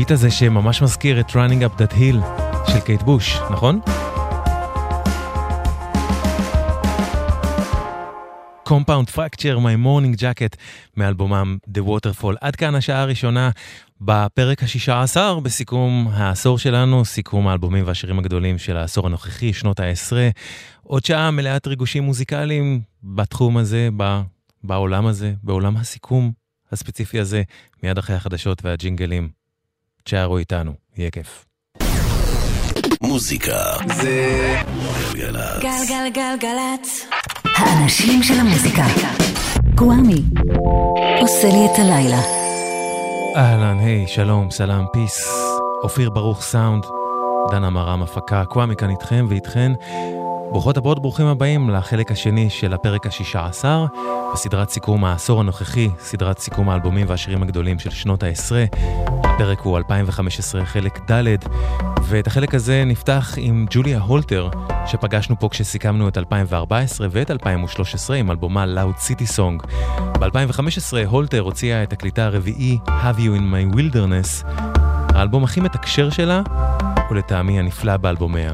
הביט הזה שממש מזכיר את Running Up That Hill של קייט בוש, נכון? Compound Fracture, My Morning Jacket, מאלבומם The Waterfall. עד כאן השעה הראשונה בפרק השישה עשר, בסיכום העשור שלנו, סיכום האלבומים והשירים הגדולים של העשור הנוכחי, שנות העשרה. עוד שעה מלאת ריגושים מוזיקליים בתחום הזה, ב- בעולם הזה, בעולם הסיכום הספציפי הזה, מיד אחרי החדשות והג'ינגלים. תשארו איתנו, יהיה כיף. מוזיקה זה גלגלצ. גלגלגלגלצ. האנשים של המוזיקה. גוואמי. עושה לי את הלילה. אהלן, היי, שלום, סלאם, פיס. אופיר ברוך סאונד, דנה מרם הפקה, קוואמי כאן איתכם ואיתכן. ברוכות הבאות, ברוכים הבאים לחלק השני של הפרק השישה עשר, בסדרת סיכום העשור הנוכחי, סדרת סיכום האלבומים והשירים הגדולים של שנות העשרה. הפרק הוא 2015, חלק ד', ואת החלק הזה נפתח עם ג'וליה הולטר, שפגשנו פה כשסיכמנו את 2014 ואת 2013 עם אלבומה Loud City Song. ב-2015 הולטר הוציאה את הקליטה הרביעי Have You in My Wilderness, האלבום הכי מתקשר שלה, ולטעמי הנפלא באלבומיה.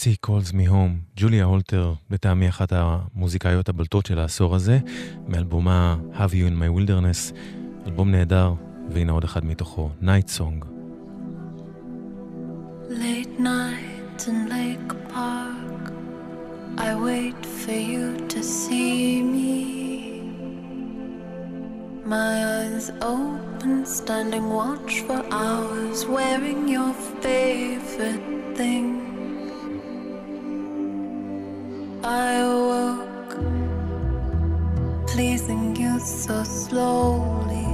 Sea Calls Me Home, ג'וליה הולטר, לטעמי אחת המוזיקאיות הבולטות של העשור הזה, מאלבומה Have You in My Wilderness, אלבום נהדר, והנה עוד אחד מתוכו, Night Song. Late night in Lake Park, I wait for you to see me. My eyes open, standing watch for hours, wearing your favorite thing. I awoke, pleasing you so slowly.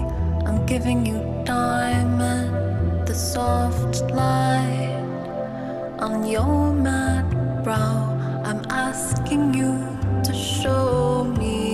I'm giving you time and the soft light on your mad brow. I'm asking you to show me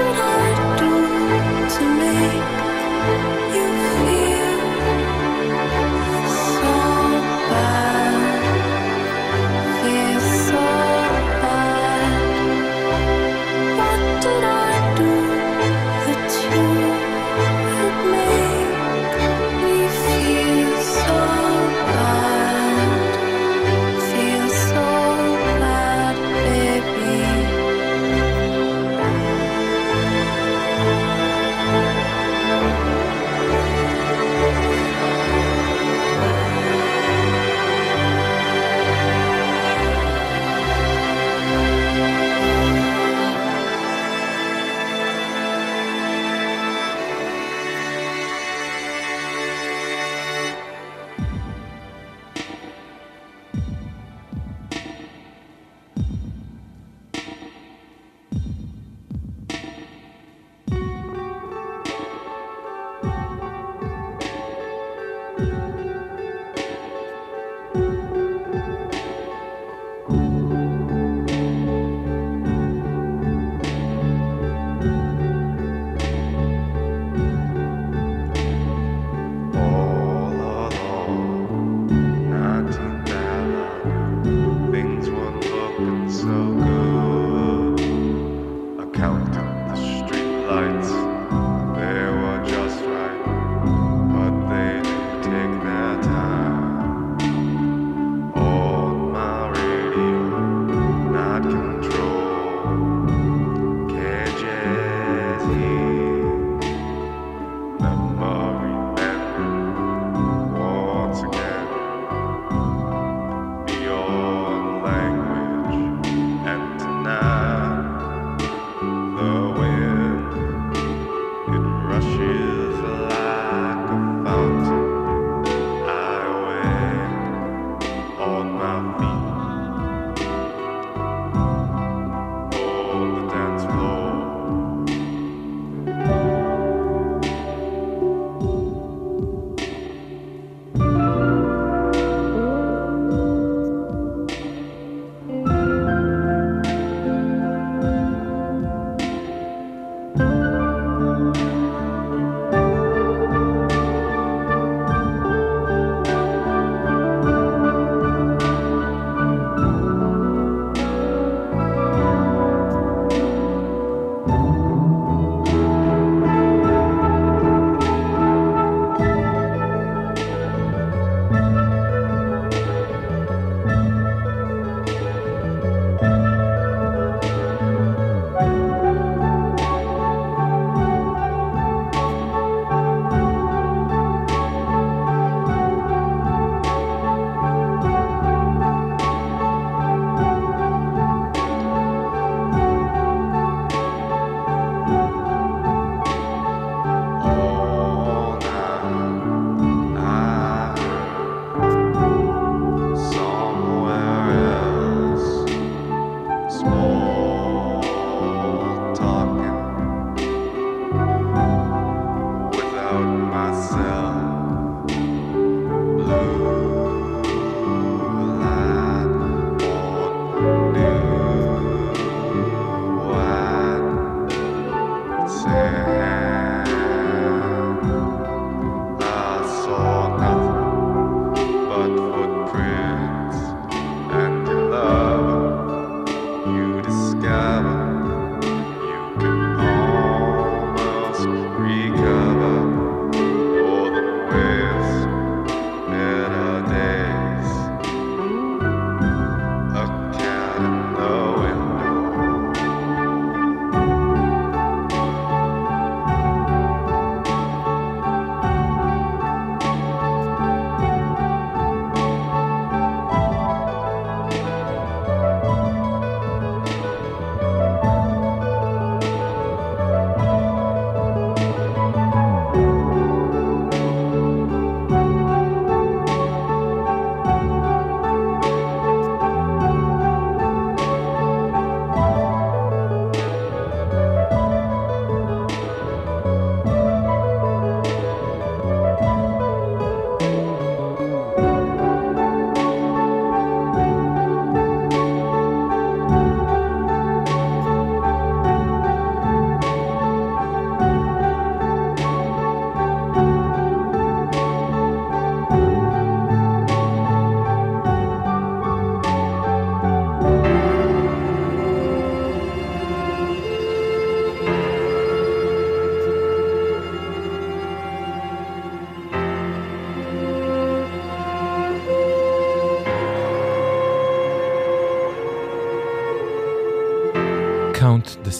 What should I do to make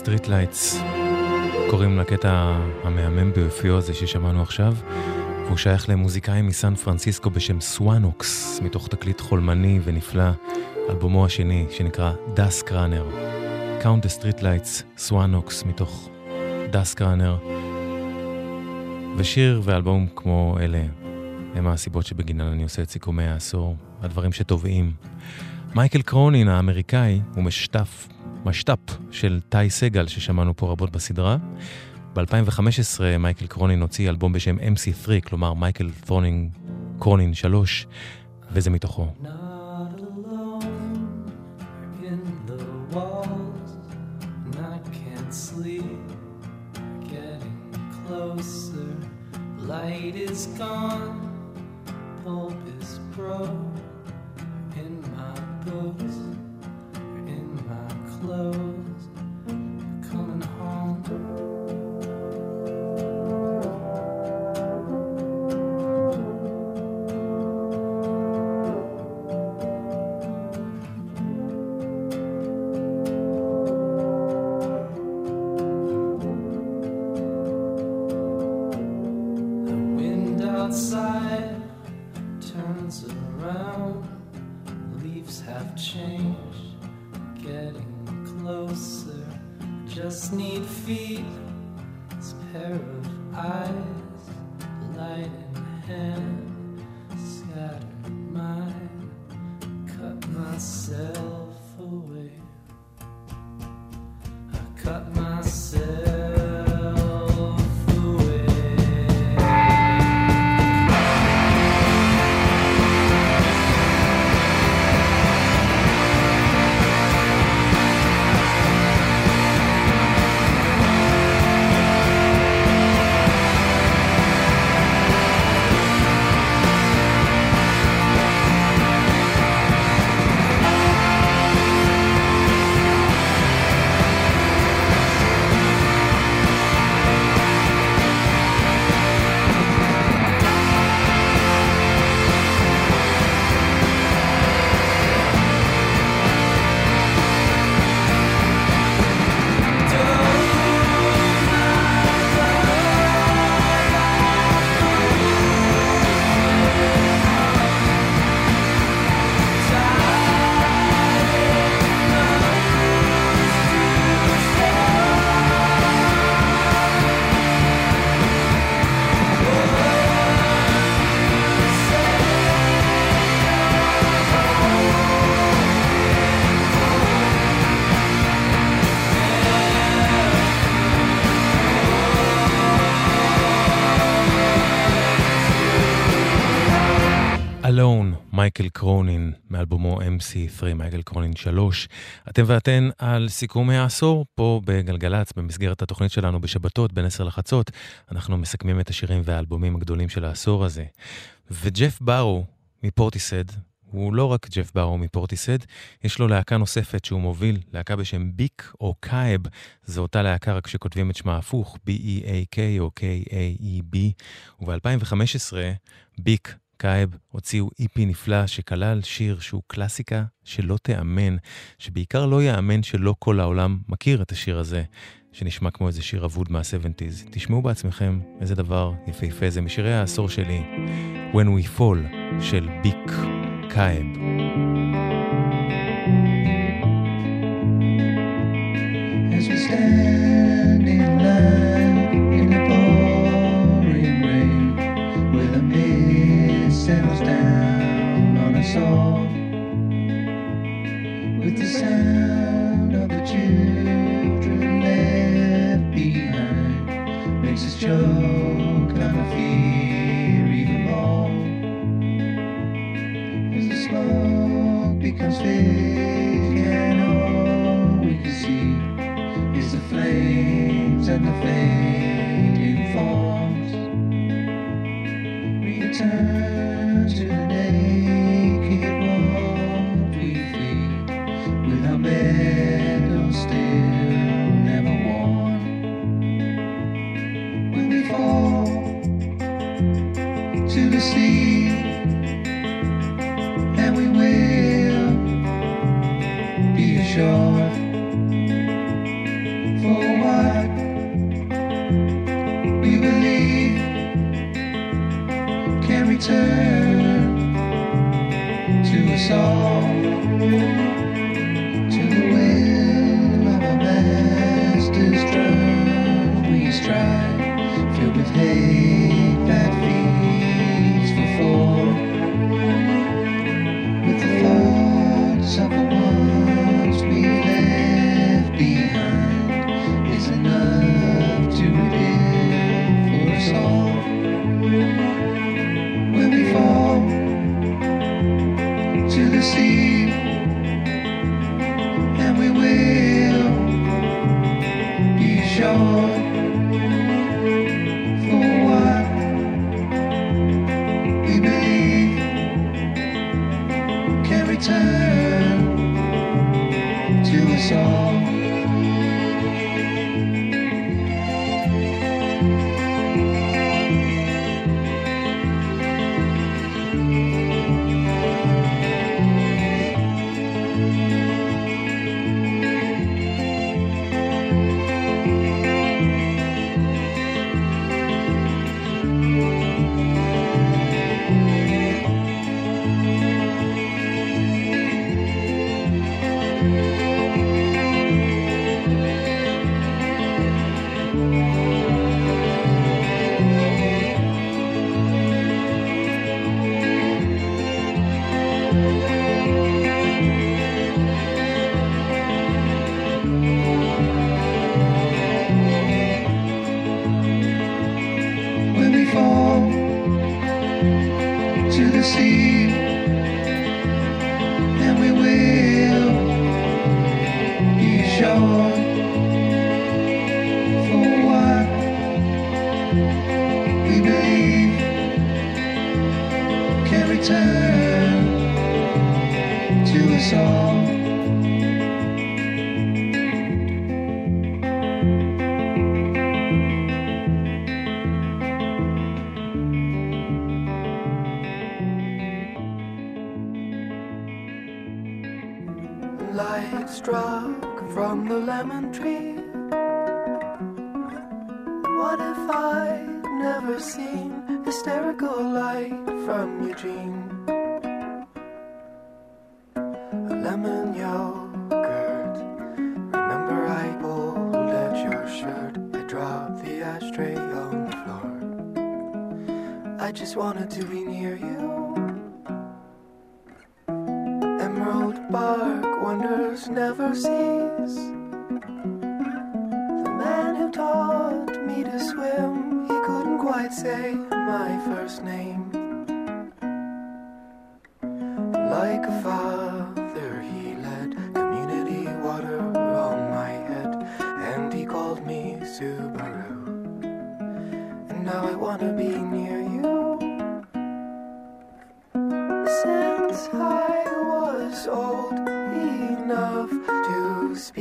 Street Lights. קוראים לקטע המהמם ביופיו הזה ששמענו עכשיו. והוא שייך למוזיקאי מסן פרנסיסקו בשם סוואנוקס מתוך תקליט חולמני ונפלא אלבומו השני שנקרא דאסק ראנר Count the Street Lights סוואנוקס מתוך דאסק ראנר ושיר ואלבום כמו אלה הם הסיבות שבגינן אני עושה את סיכומי העשור, הדברים שטובעים. מייקל קרונין האמריקאי הוא משתף, משת"פ של טאי סגל ששמענו פה רבות בסדרה. ב-2015 מייקל קרונין הוציא אלבום בשם MC3, כלומר מייקל קרונין 3, וזה מתוכו. Not closer. Just need feet, this pair of eyes, light in hand, scattered mind, cut myself מייקל קרונין, מאלבומו MC3, מייקל קרונין 3. אתם ואתן על סיכומי העשור, פה בגלגלצ, במסגרת התוכנית שלנו בשבתות, בין 10 לחצות, אנחנו מסכמים את השירים והאלבומים הגדולים של העשור הזה. וג'ף ברו מפורטיסד, הוא לא רק ג'ף ברו מפורטיסד, יש לו להקה נוספת שהוא מוביל, להקה בשם ביק או קאב, זו אותה להקה רק שכותבים את שמה הפוך, B-E-A-K או K-A-E-B, וב-2015 ביק קאב הוציאו איפי נפלא שכלל שיר שהוא קלאסיקה שלא תיאמן, שבעיקר לא יאמן שלא כל העולם מכיר את השיר הזה, שנשמע כמו איזה שיר אבוד מה-70's. תשמעו בעצמכם איזה דבר יפהפה זה משירי העשור שלי, When We Fall של ביק קאב. As we stand sound of the children left behind, makes us choke on the fear even more. As the smoke becomes thick and all we can see is the flames and the fading forms. Return to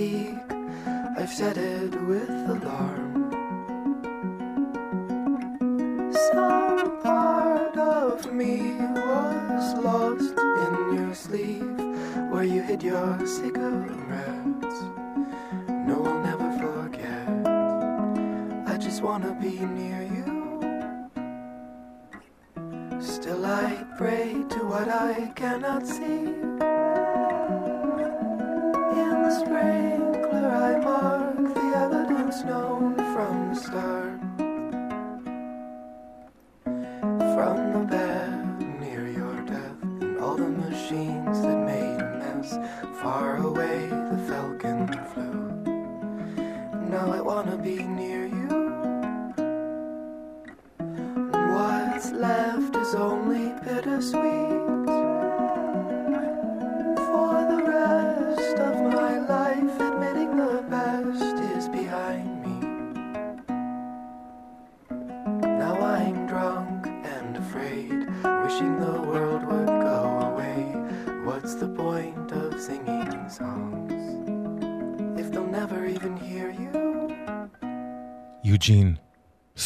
speak, I've said it with alarm. Some part of me was lost in your sleeve, where you hid your cigarettes. No, I'll never forget. I just wanna be near you. Still, I pray to what I cannot see in the spring. the back.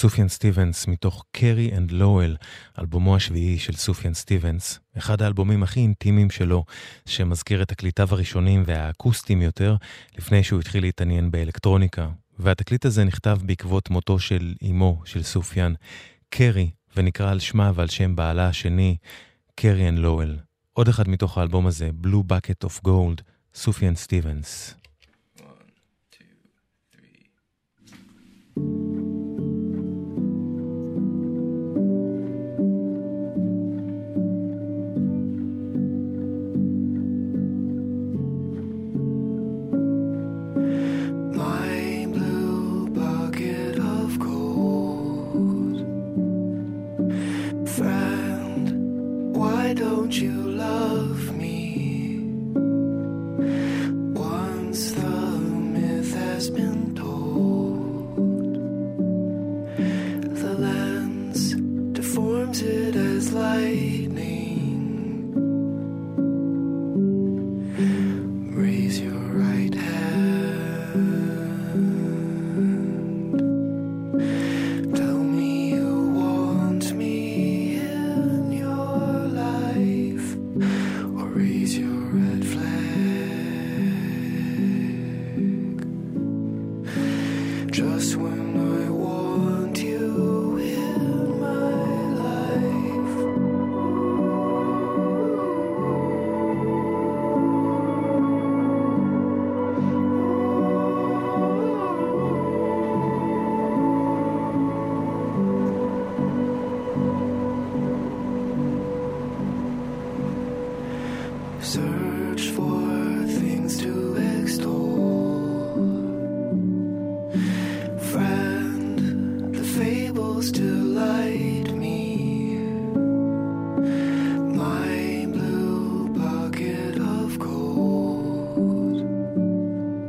סופיאן סטיבנס מתוך קרי אנד לואל, אלבומו השביעי של סופיאן סטיבנס, אחד האלבומים הכי אינטימיים שלו, שמזכיר את תקליטיו הראשונים והאקוסטיים יותר, לפני שהוא התחיל להתעניין באלקטרוניקה. והתקליט הזה נכתב בעקבות מותו של אמו של סופיאן, קרי, ונקרא על שמה ועל שם בעלה השני, קרי אנד לואל. עוד אחד מתוך האלבום הזה, Blue Bucket of Gold, סופיאן סטיבנס.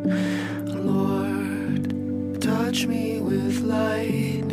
Lord, touch me with light.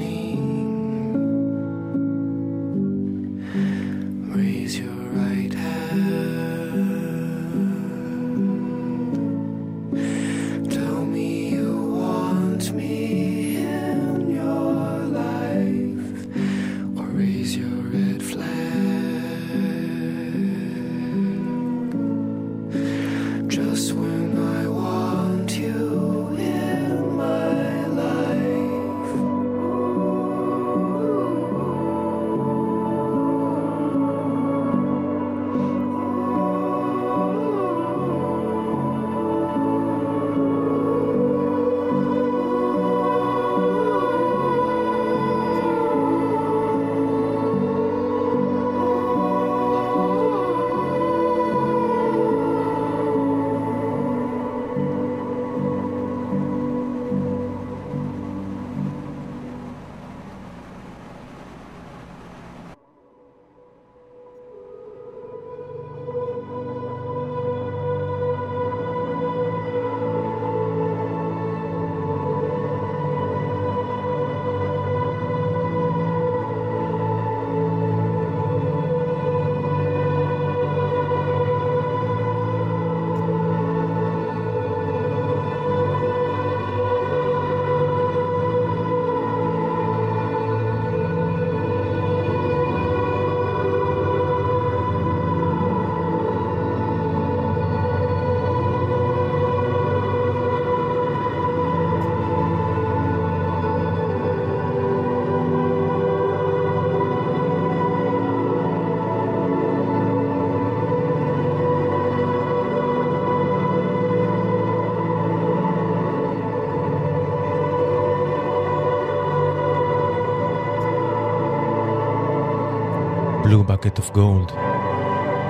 Bucket of Gold,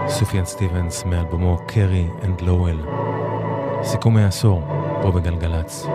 סופיאן סטיבנס מאלבומו קרי אנד לואל. סיכומי העשור, פה בגלגלצ.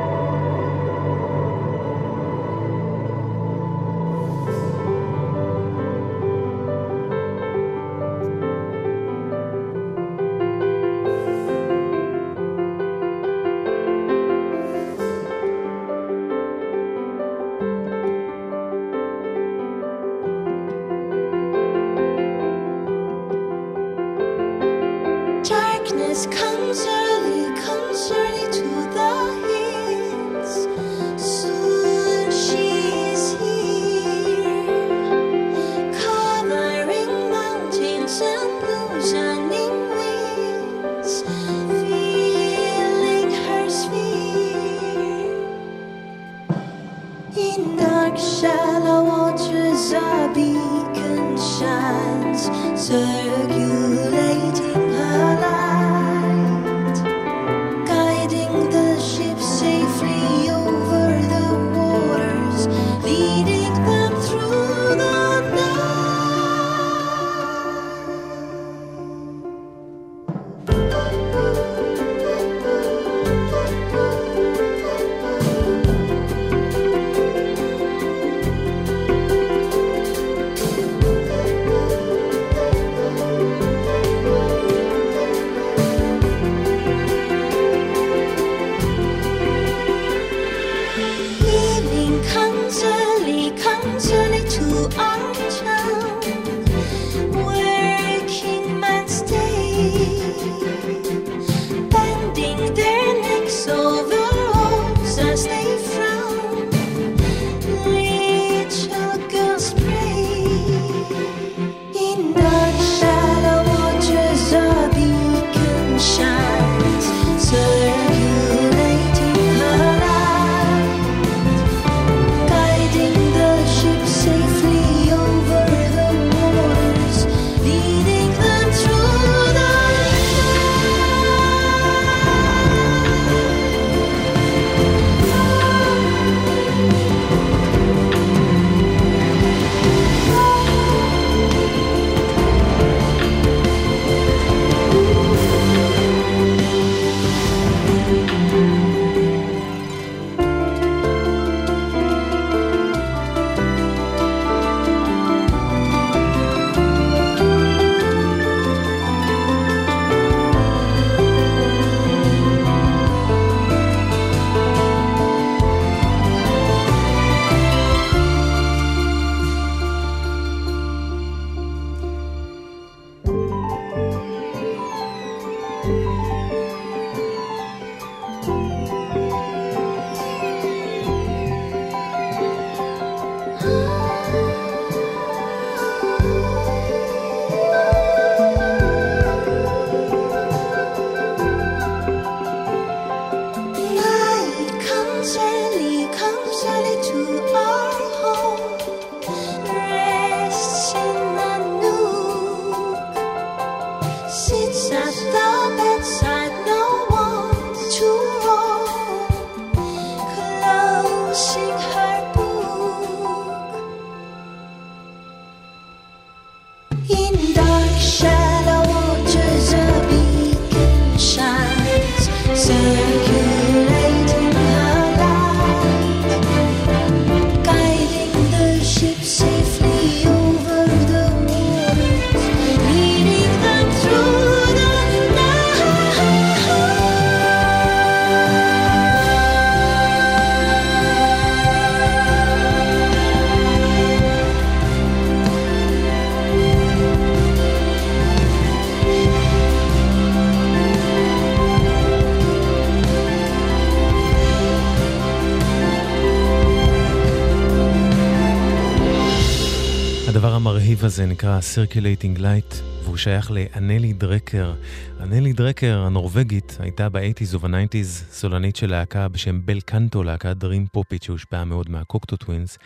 הזה נקרא Circulating Light, והוא שייך לאנלי דרקר. אנלי דרקר, הנורבגית, הייתה ב-80's וב-90's סולנית של להקה בשם בל קנטו, להקת דרים פופית שהושפעה מאוד מהקוקטו טווינס.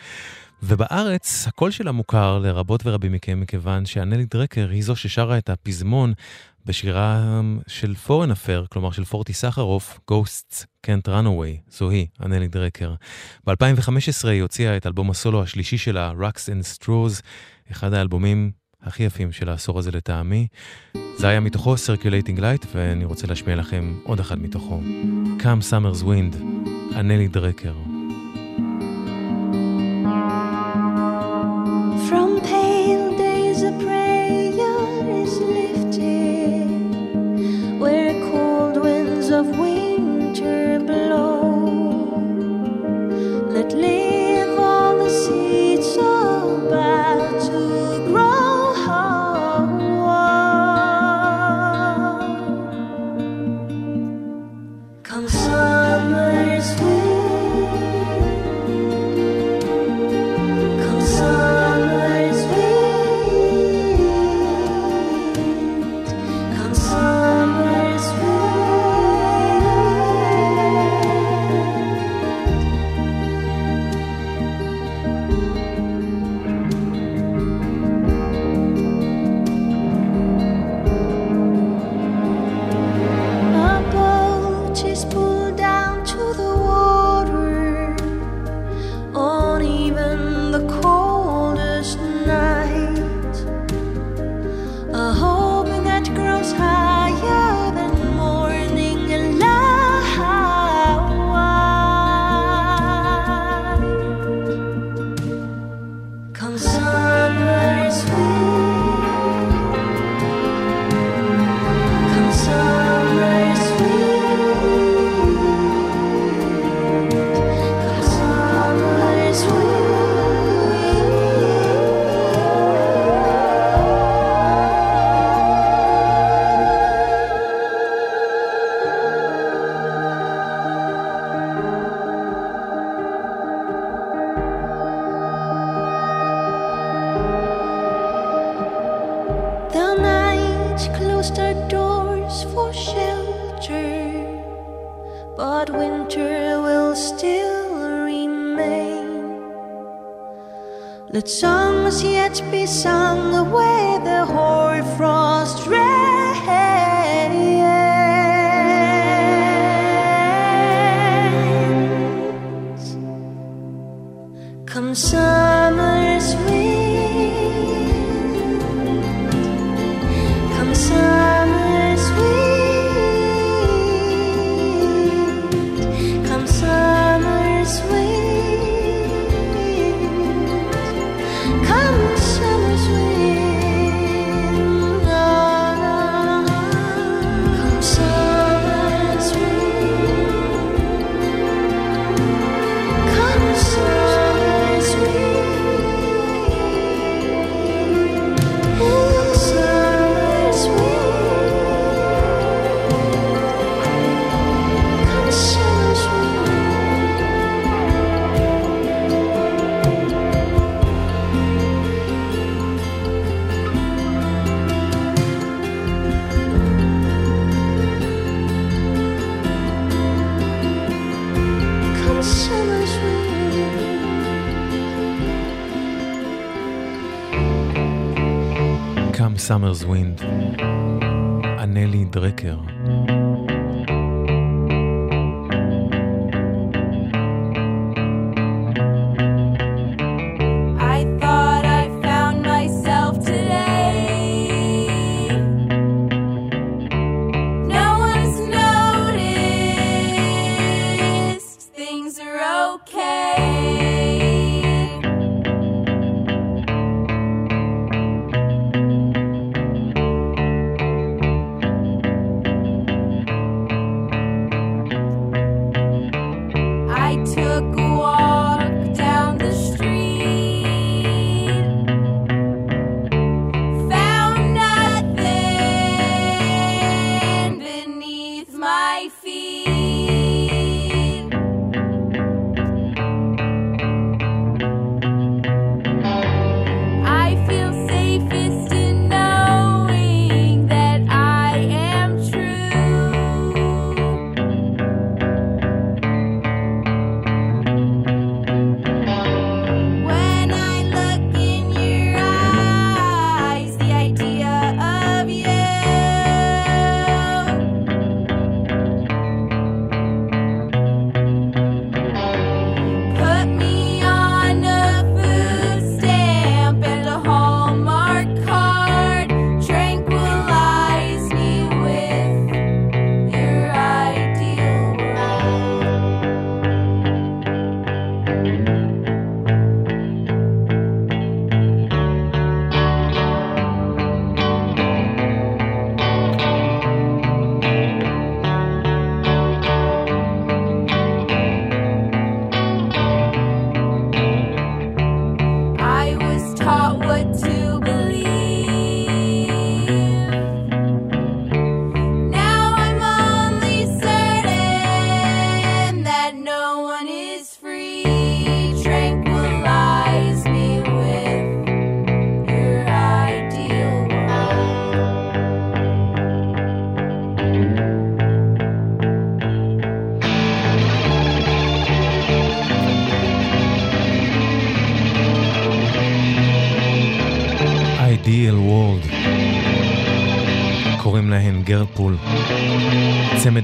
ובארץ הקול שלה מוכר לרבות ורבים מכם, מכיוון שאנלי דרקר היא זו ששרה את הפזמון בשירה של פורן אפר, כלומר של פורטי סחרוף, Ghosts Can't Run Away, זו היא, אנלי דרקר. ב-2015 היא הוציאה את אלבום הסולו השלישי שלה, Rocks and Straws, אחד האלבומים הכי יפים של העשור הזה לטעמי. זה היה מתוכו Circulating Light, ואני רוצה להשמיע לכם עוד אחד מתוכו. Come Summer's Wind, אנלי דרקר. From Summer's Wind, אנלי דרקר.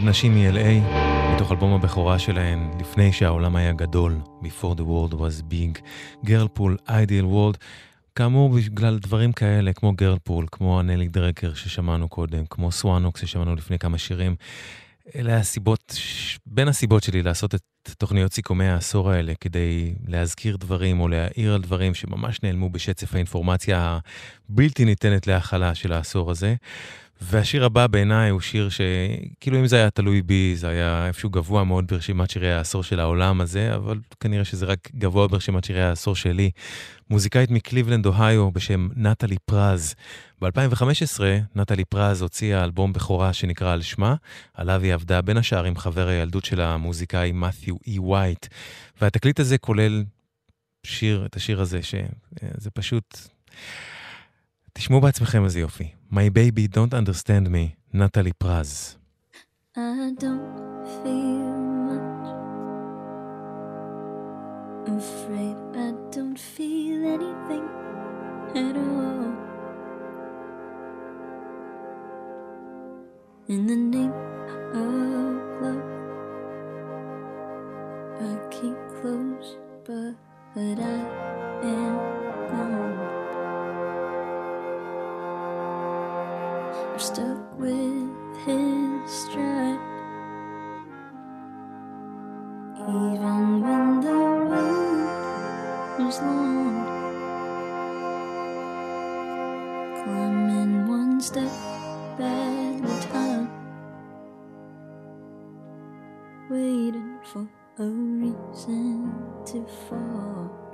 נשים מ-LA, מתוך אלבום הבכורה שלהן, לפני שהעולם היה גדול, Before the World was Big. גרפול, Ideal World. כאמור, בגלל דברים כאלה, כמו גרפול, כמו הנלי דרקר ששמענו קודם, כמו סוואנוקס ששמענו לפני כמה שירים, אלה הסיבות, בין הסיבות שלי לעשות את תוכניות סיכומי העשור האלה, כדי להזכיר דברים או להעיר על דברים שממש נעלמו בשצף האינפורמציה הבלתי ניתנת להכלה של העשור הזה. והשיר הבא בעיניי הוא שיר שכאילו אם זה היה תלוי בי, זה היה איפשהו גבוה מאוד ברשימת שירי העשור של העולם הזה, אבל כנראה שזה רק גבוה ברשימת שירי העשור שלי. מוזיקאית מקליבלנד, אוהיו, בשם נטלי פרז. ב-2015 נטלי פרז הוציאה אלבום בכורה שנקרא על שמה, עליו היא עבדה בין השאר עם חבר הילדות של המוזיקאי מת'יו אי וייט. והתקליט הזה כולל שיר, את השיר הזה, שזה פשוט... תשמעו בעצמכם איזה יופי. My baby don't understand me, נטלי פרז. I don't feel much. Afraid I don't feel anything at all. In the name of love, I keep close, but I am gone. Stuck with his stride. Even when the road was long, climbing one step at a time, waiting for a reason to fall.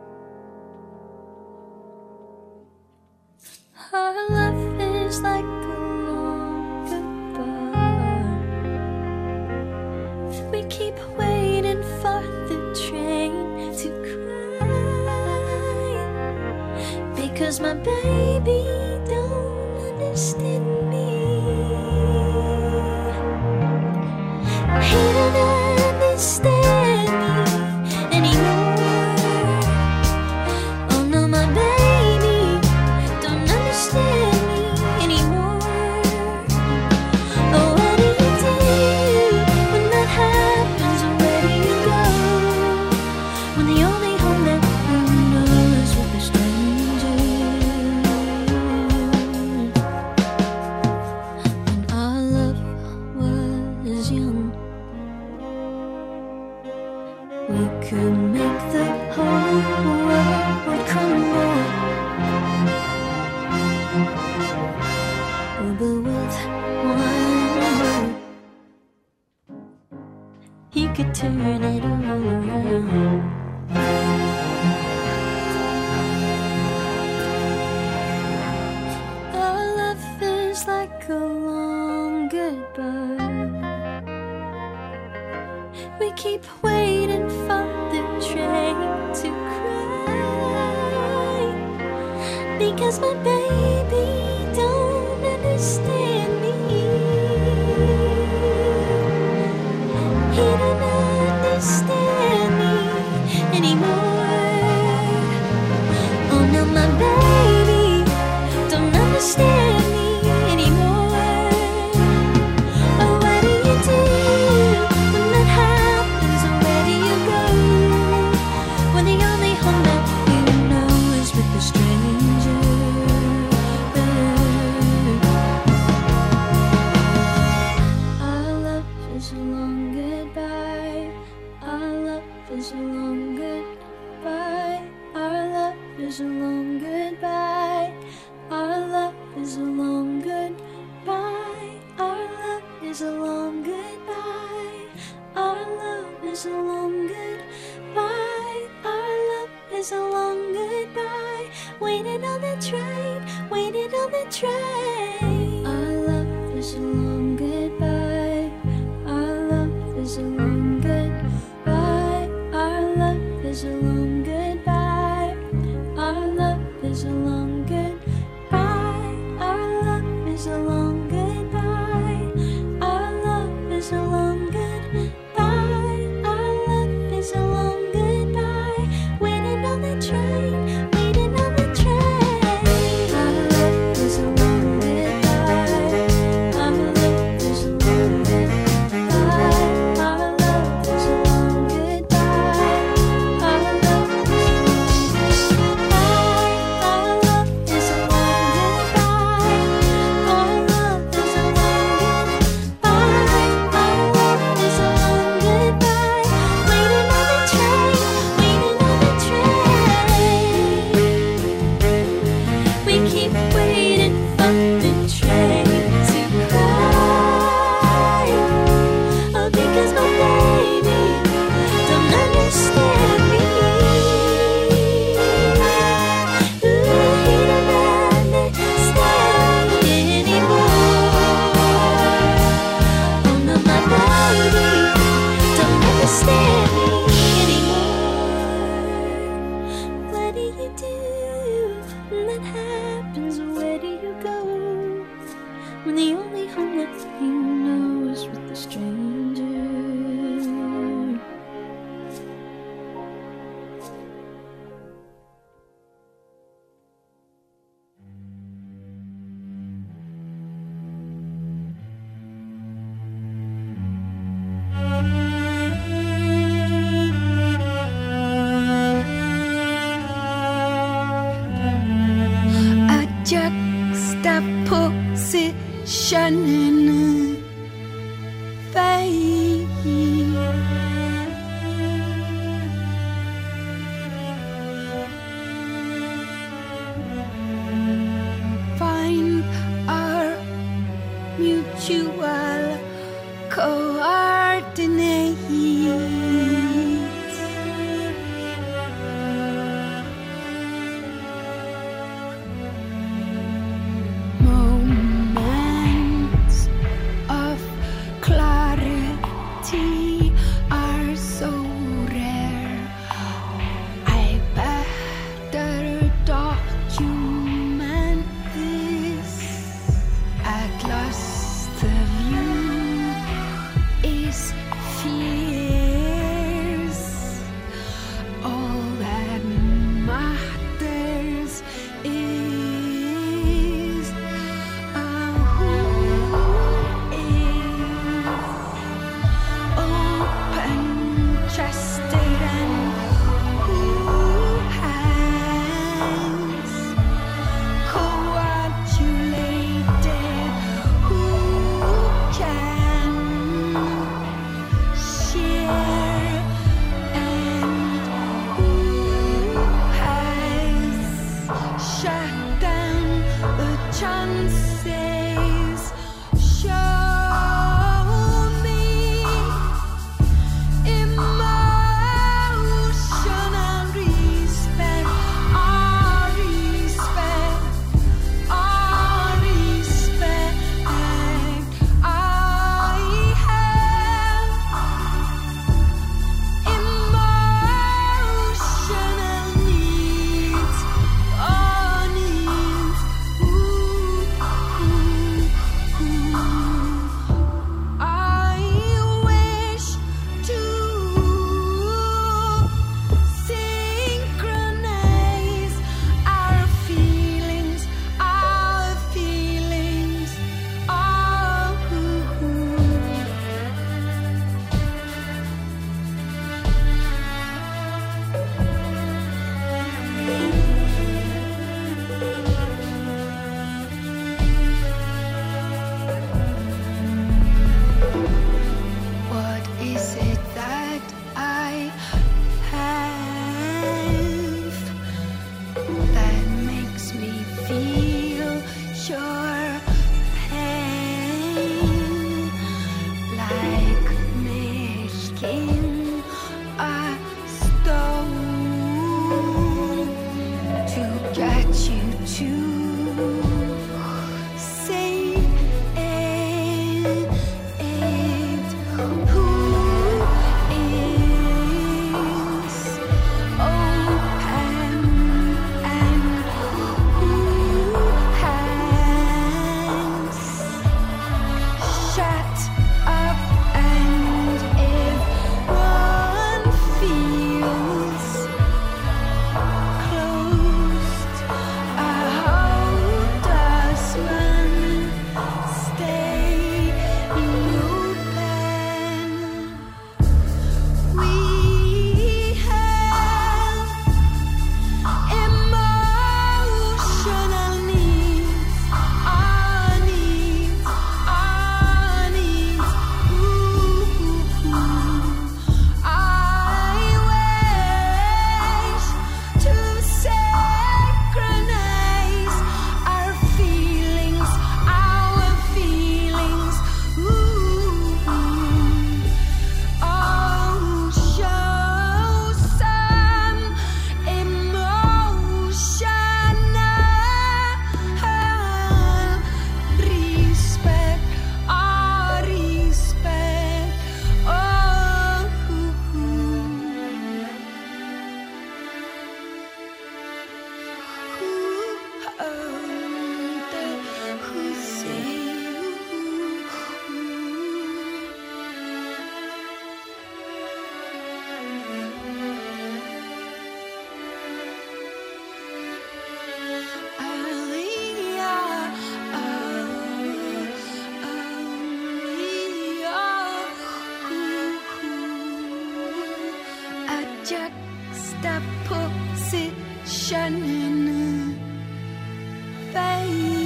Waiting on the train, waiting on the train. Juxtaposition in fades.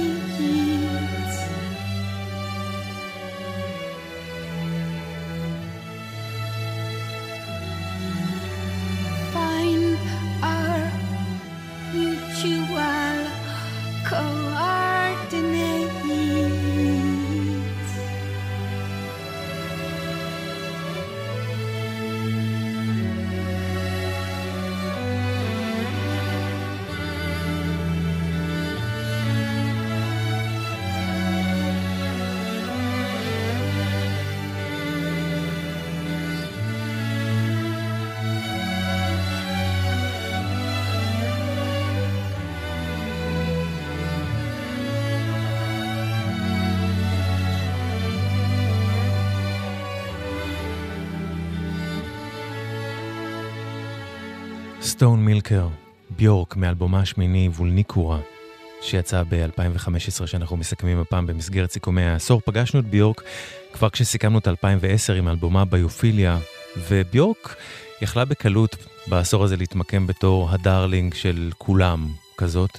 סטון מילקר, ביורק, מאלבומה השמיני וולניקורה, שיצא ב-2015, שאנחנו מסכמים הפעם במסגרת סיכומי העשור. פגשנו את ביורק כבר כשסיכמנו את 2010 עם אלבומה ביופיליה, וביורק יכלה בקלות בעשור הזה להתמקם בתור הדרלינג של כולם כזאת,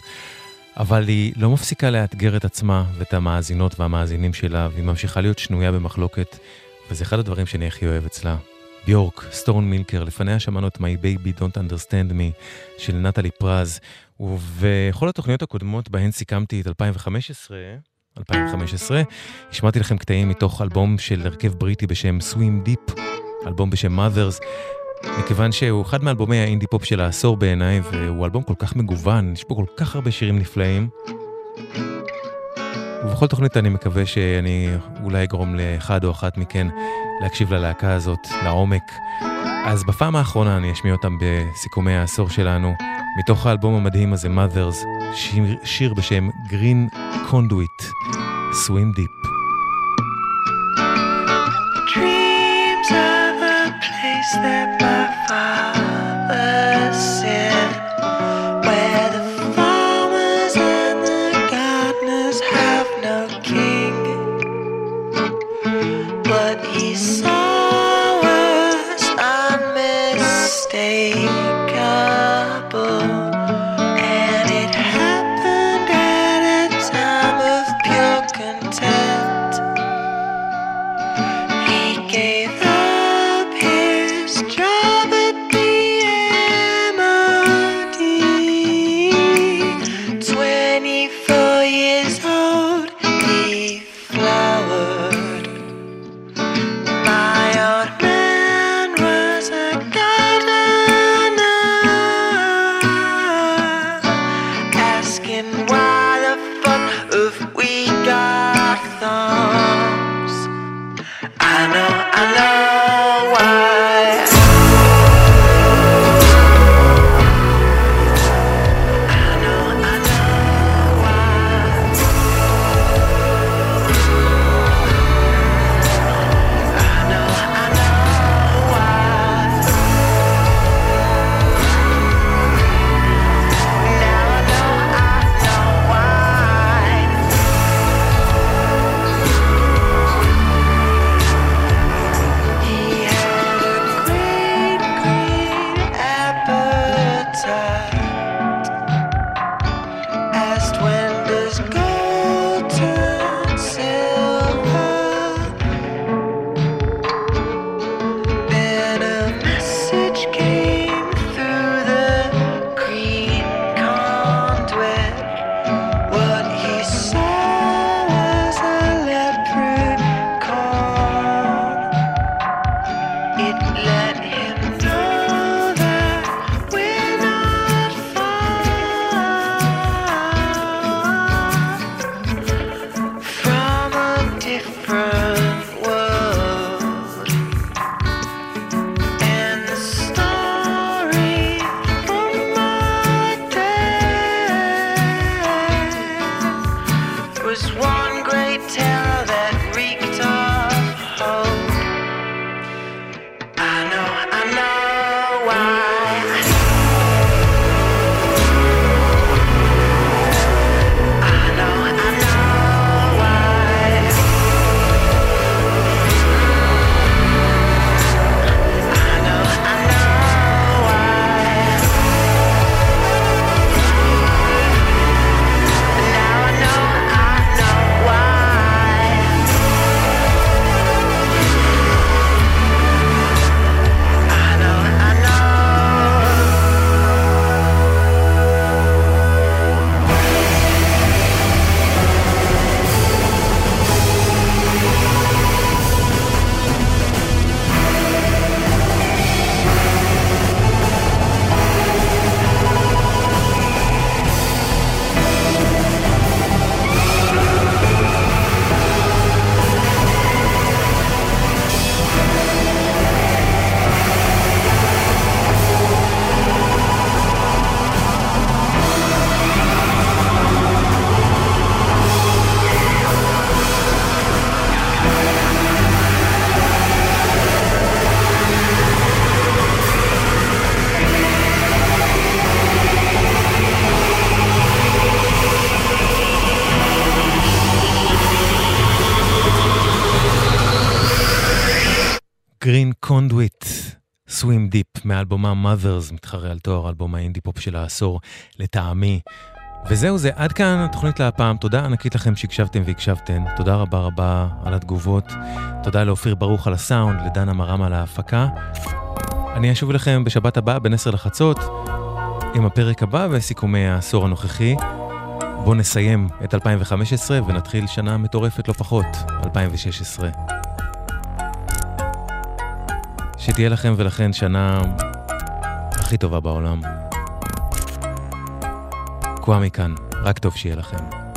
אבל היא לא מפסיקה לאתגר את עצמה ואת המאזינות והמאזינים שלה, והיא ממשיכה להיות שנויה במחלוקת, וזה אחד הדברים שאני הכי אוהב אצלה. ביורק, סטון מילקר, לפניה שמענו את My Baby Don't Understand Me של נטלי פרז, ובכל התוכניות הקודמות בהן סיכמתי את 2015, 2015, השמעתי לכם קטעים מתוך אלבום של הרכב בריטי בשם Swim Deep, אלבום בשם Mothers, מכיוון שהוא אחד מאלבומי האינדי פופ של העשור בעיניי, והוא אלבום כל כך מגוון, יש פה כל כך הרבה שירים נפלאים. ובכל תוכנית אני מקווה שאני אולי אגרום לאחד או אחת מכן להקשיב ללהקה הזאת לעומק. אז בפעם האחרונה אני אשמיע אותם בסיכומי העשור שלנו, מתוך האלבום המדהים הזה, Mothers, שיר, שיר בשם Green Conduit, Swim Deep. Dreams of a place that מאלבומה Mothers, מתחרה על תואר אלבום האינדי פופ של העשור, לטעמי. וזהו זה, עד כאן התוכנית להפעם. תודה ענקית לכם שהקשבתם והקשבתן. תודה רבה רבה על התגובות. תודה לאופיר ברוך על הסאונד, לדנה מרם על ההפקה. אני אשוב אליכם בשבת הבאה בין 10 לחצות, עם הפרק הבא וסיכומי העשור הנוכחי. בואו נסיים את 2015 ונתחיל שנה מטורפת לא פחות, 2016. שתהיה לכם ולכן שנה הכי טובה בעולם. קוואמי כאן, רק טוב שיהיה לכם.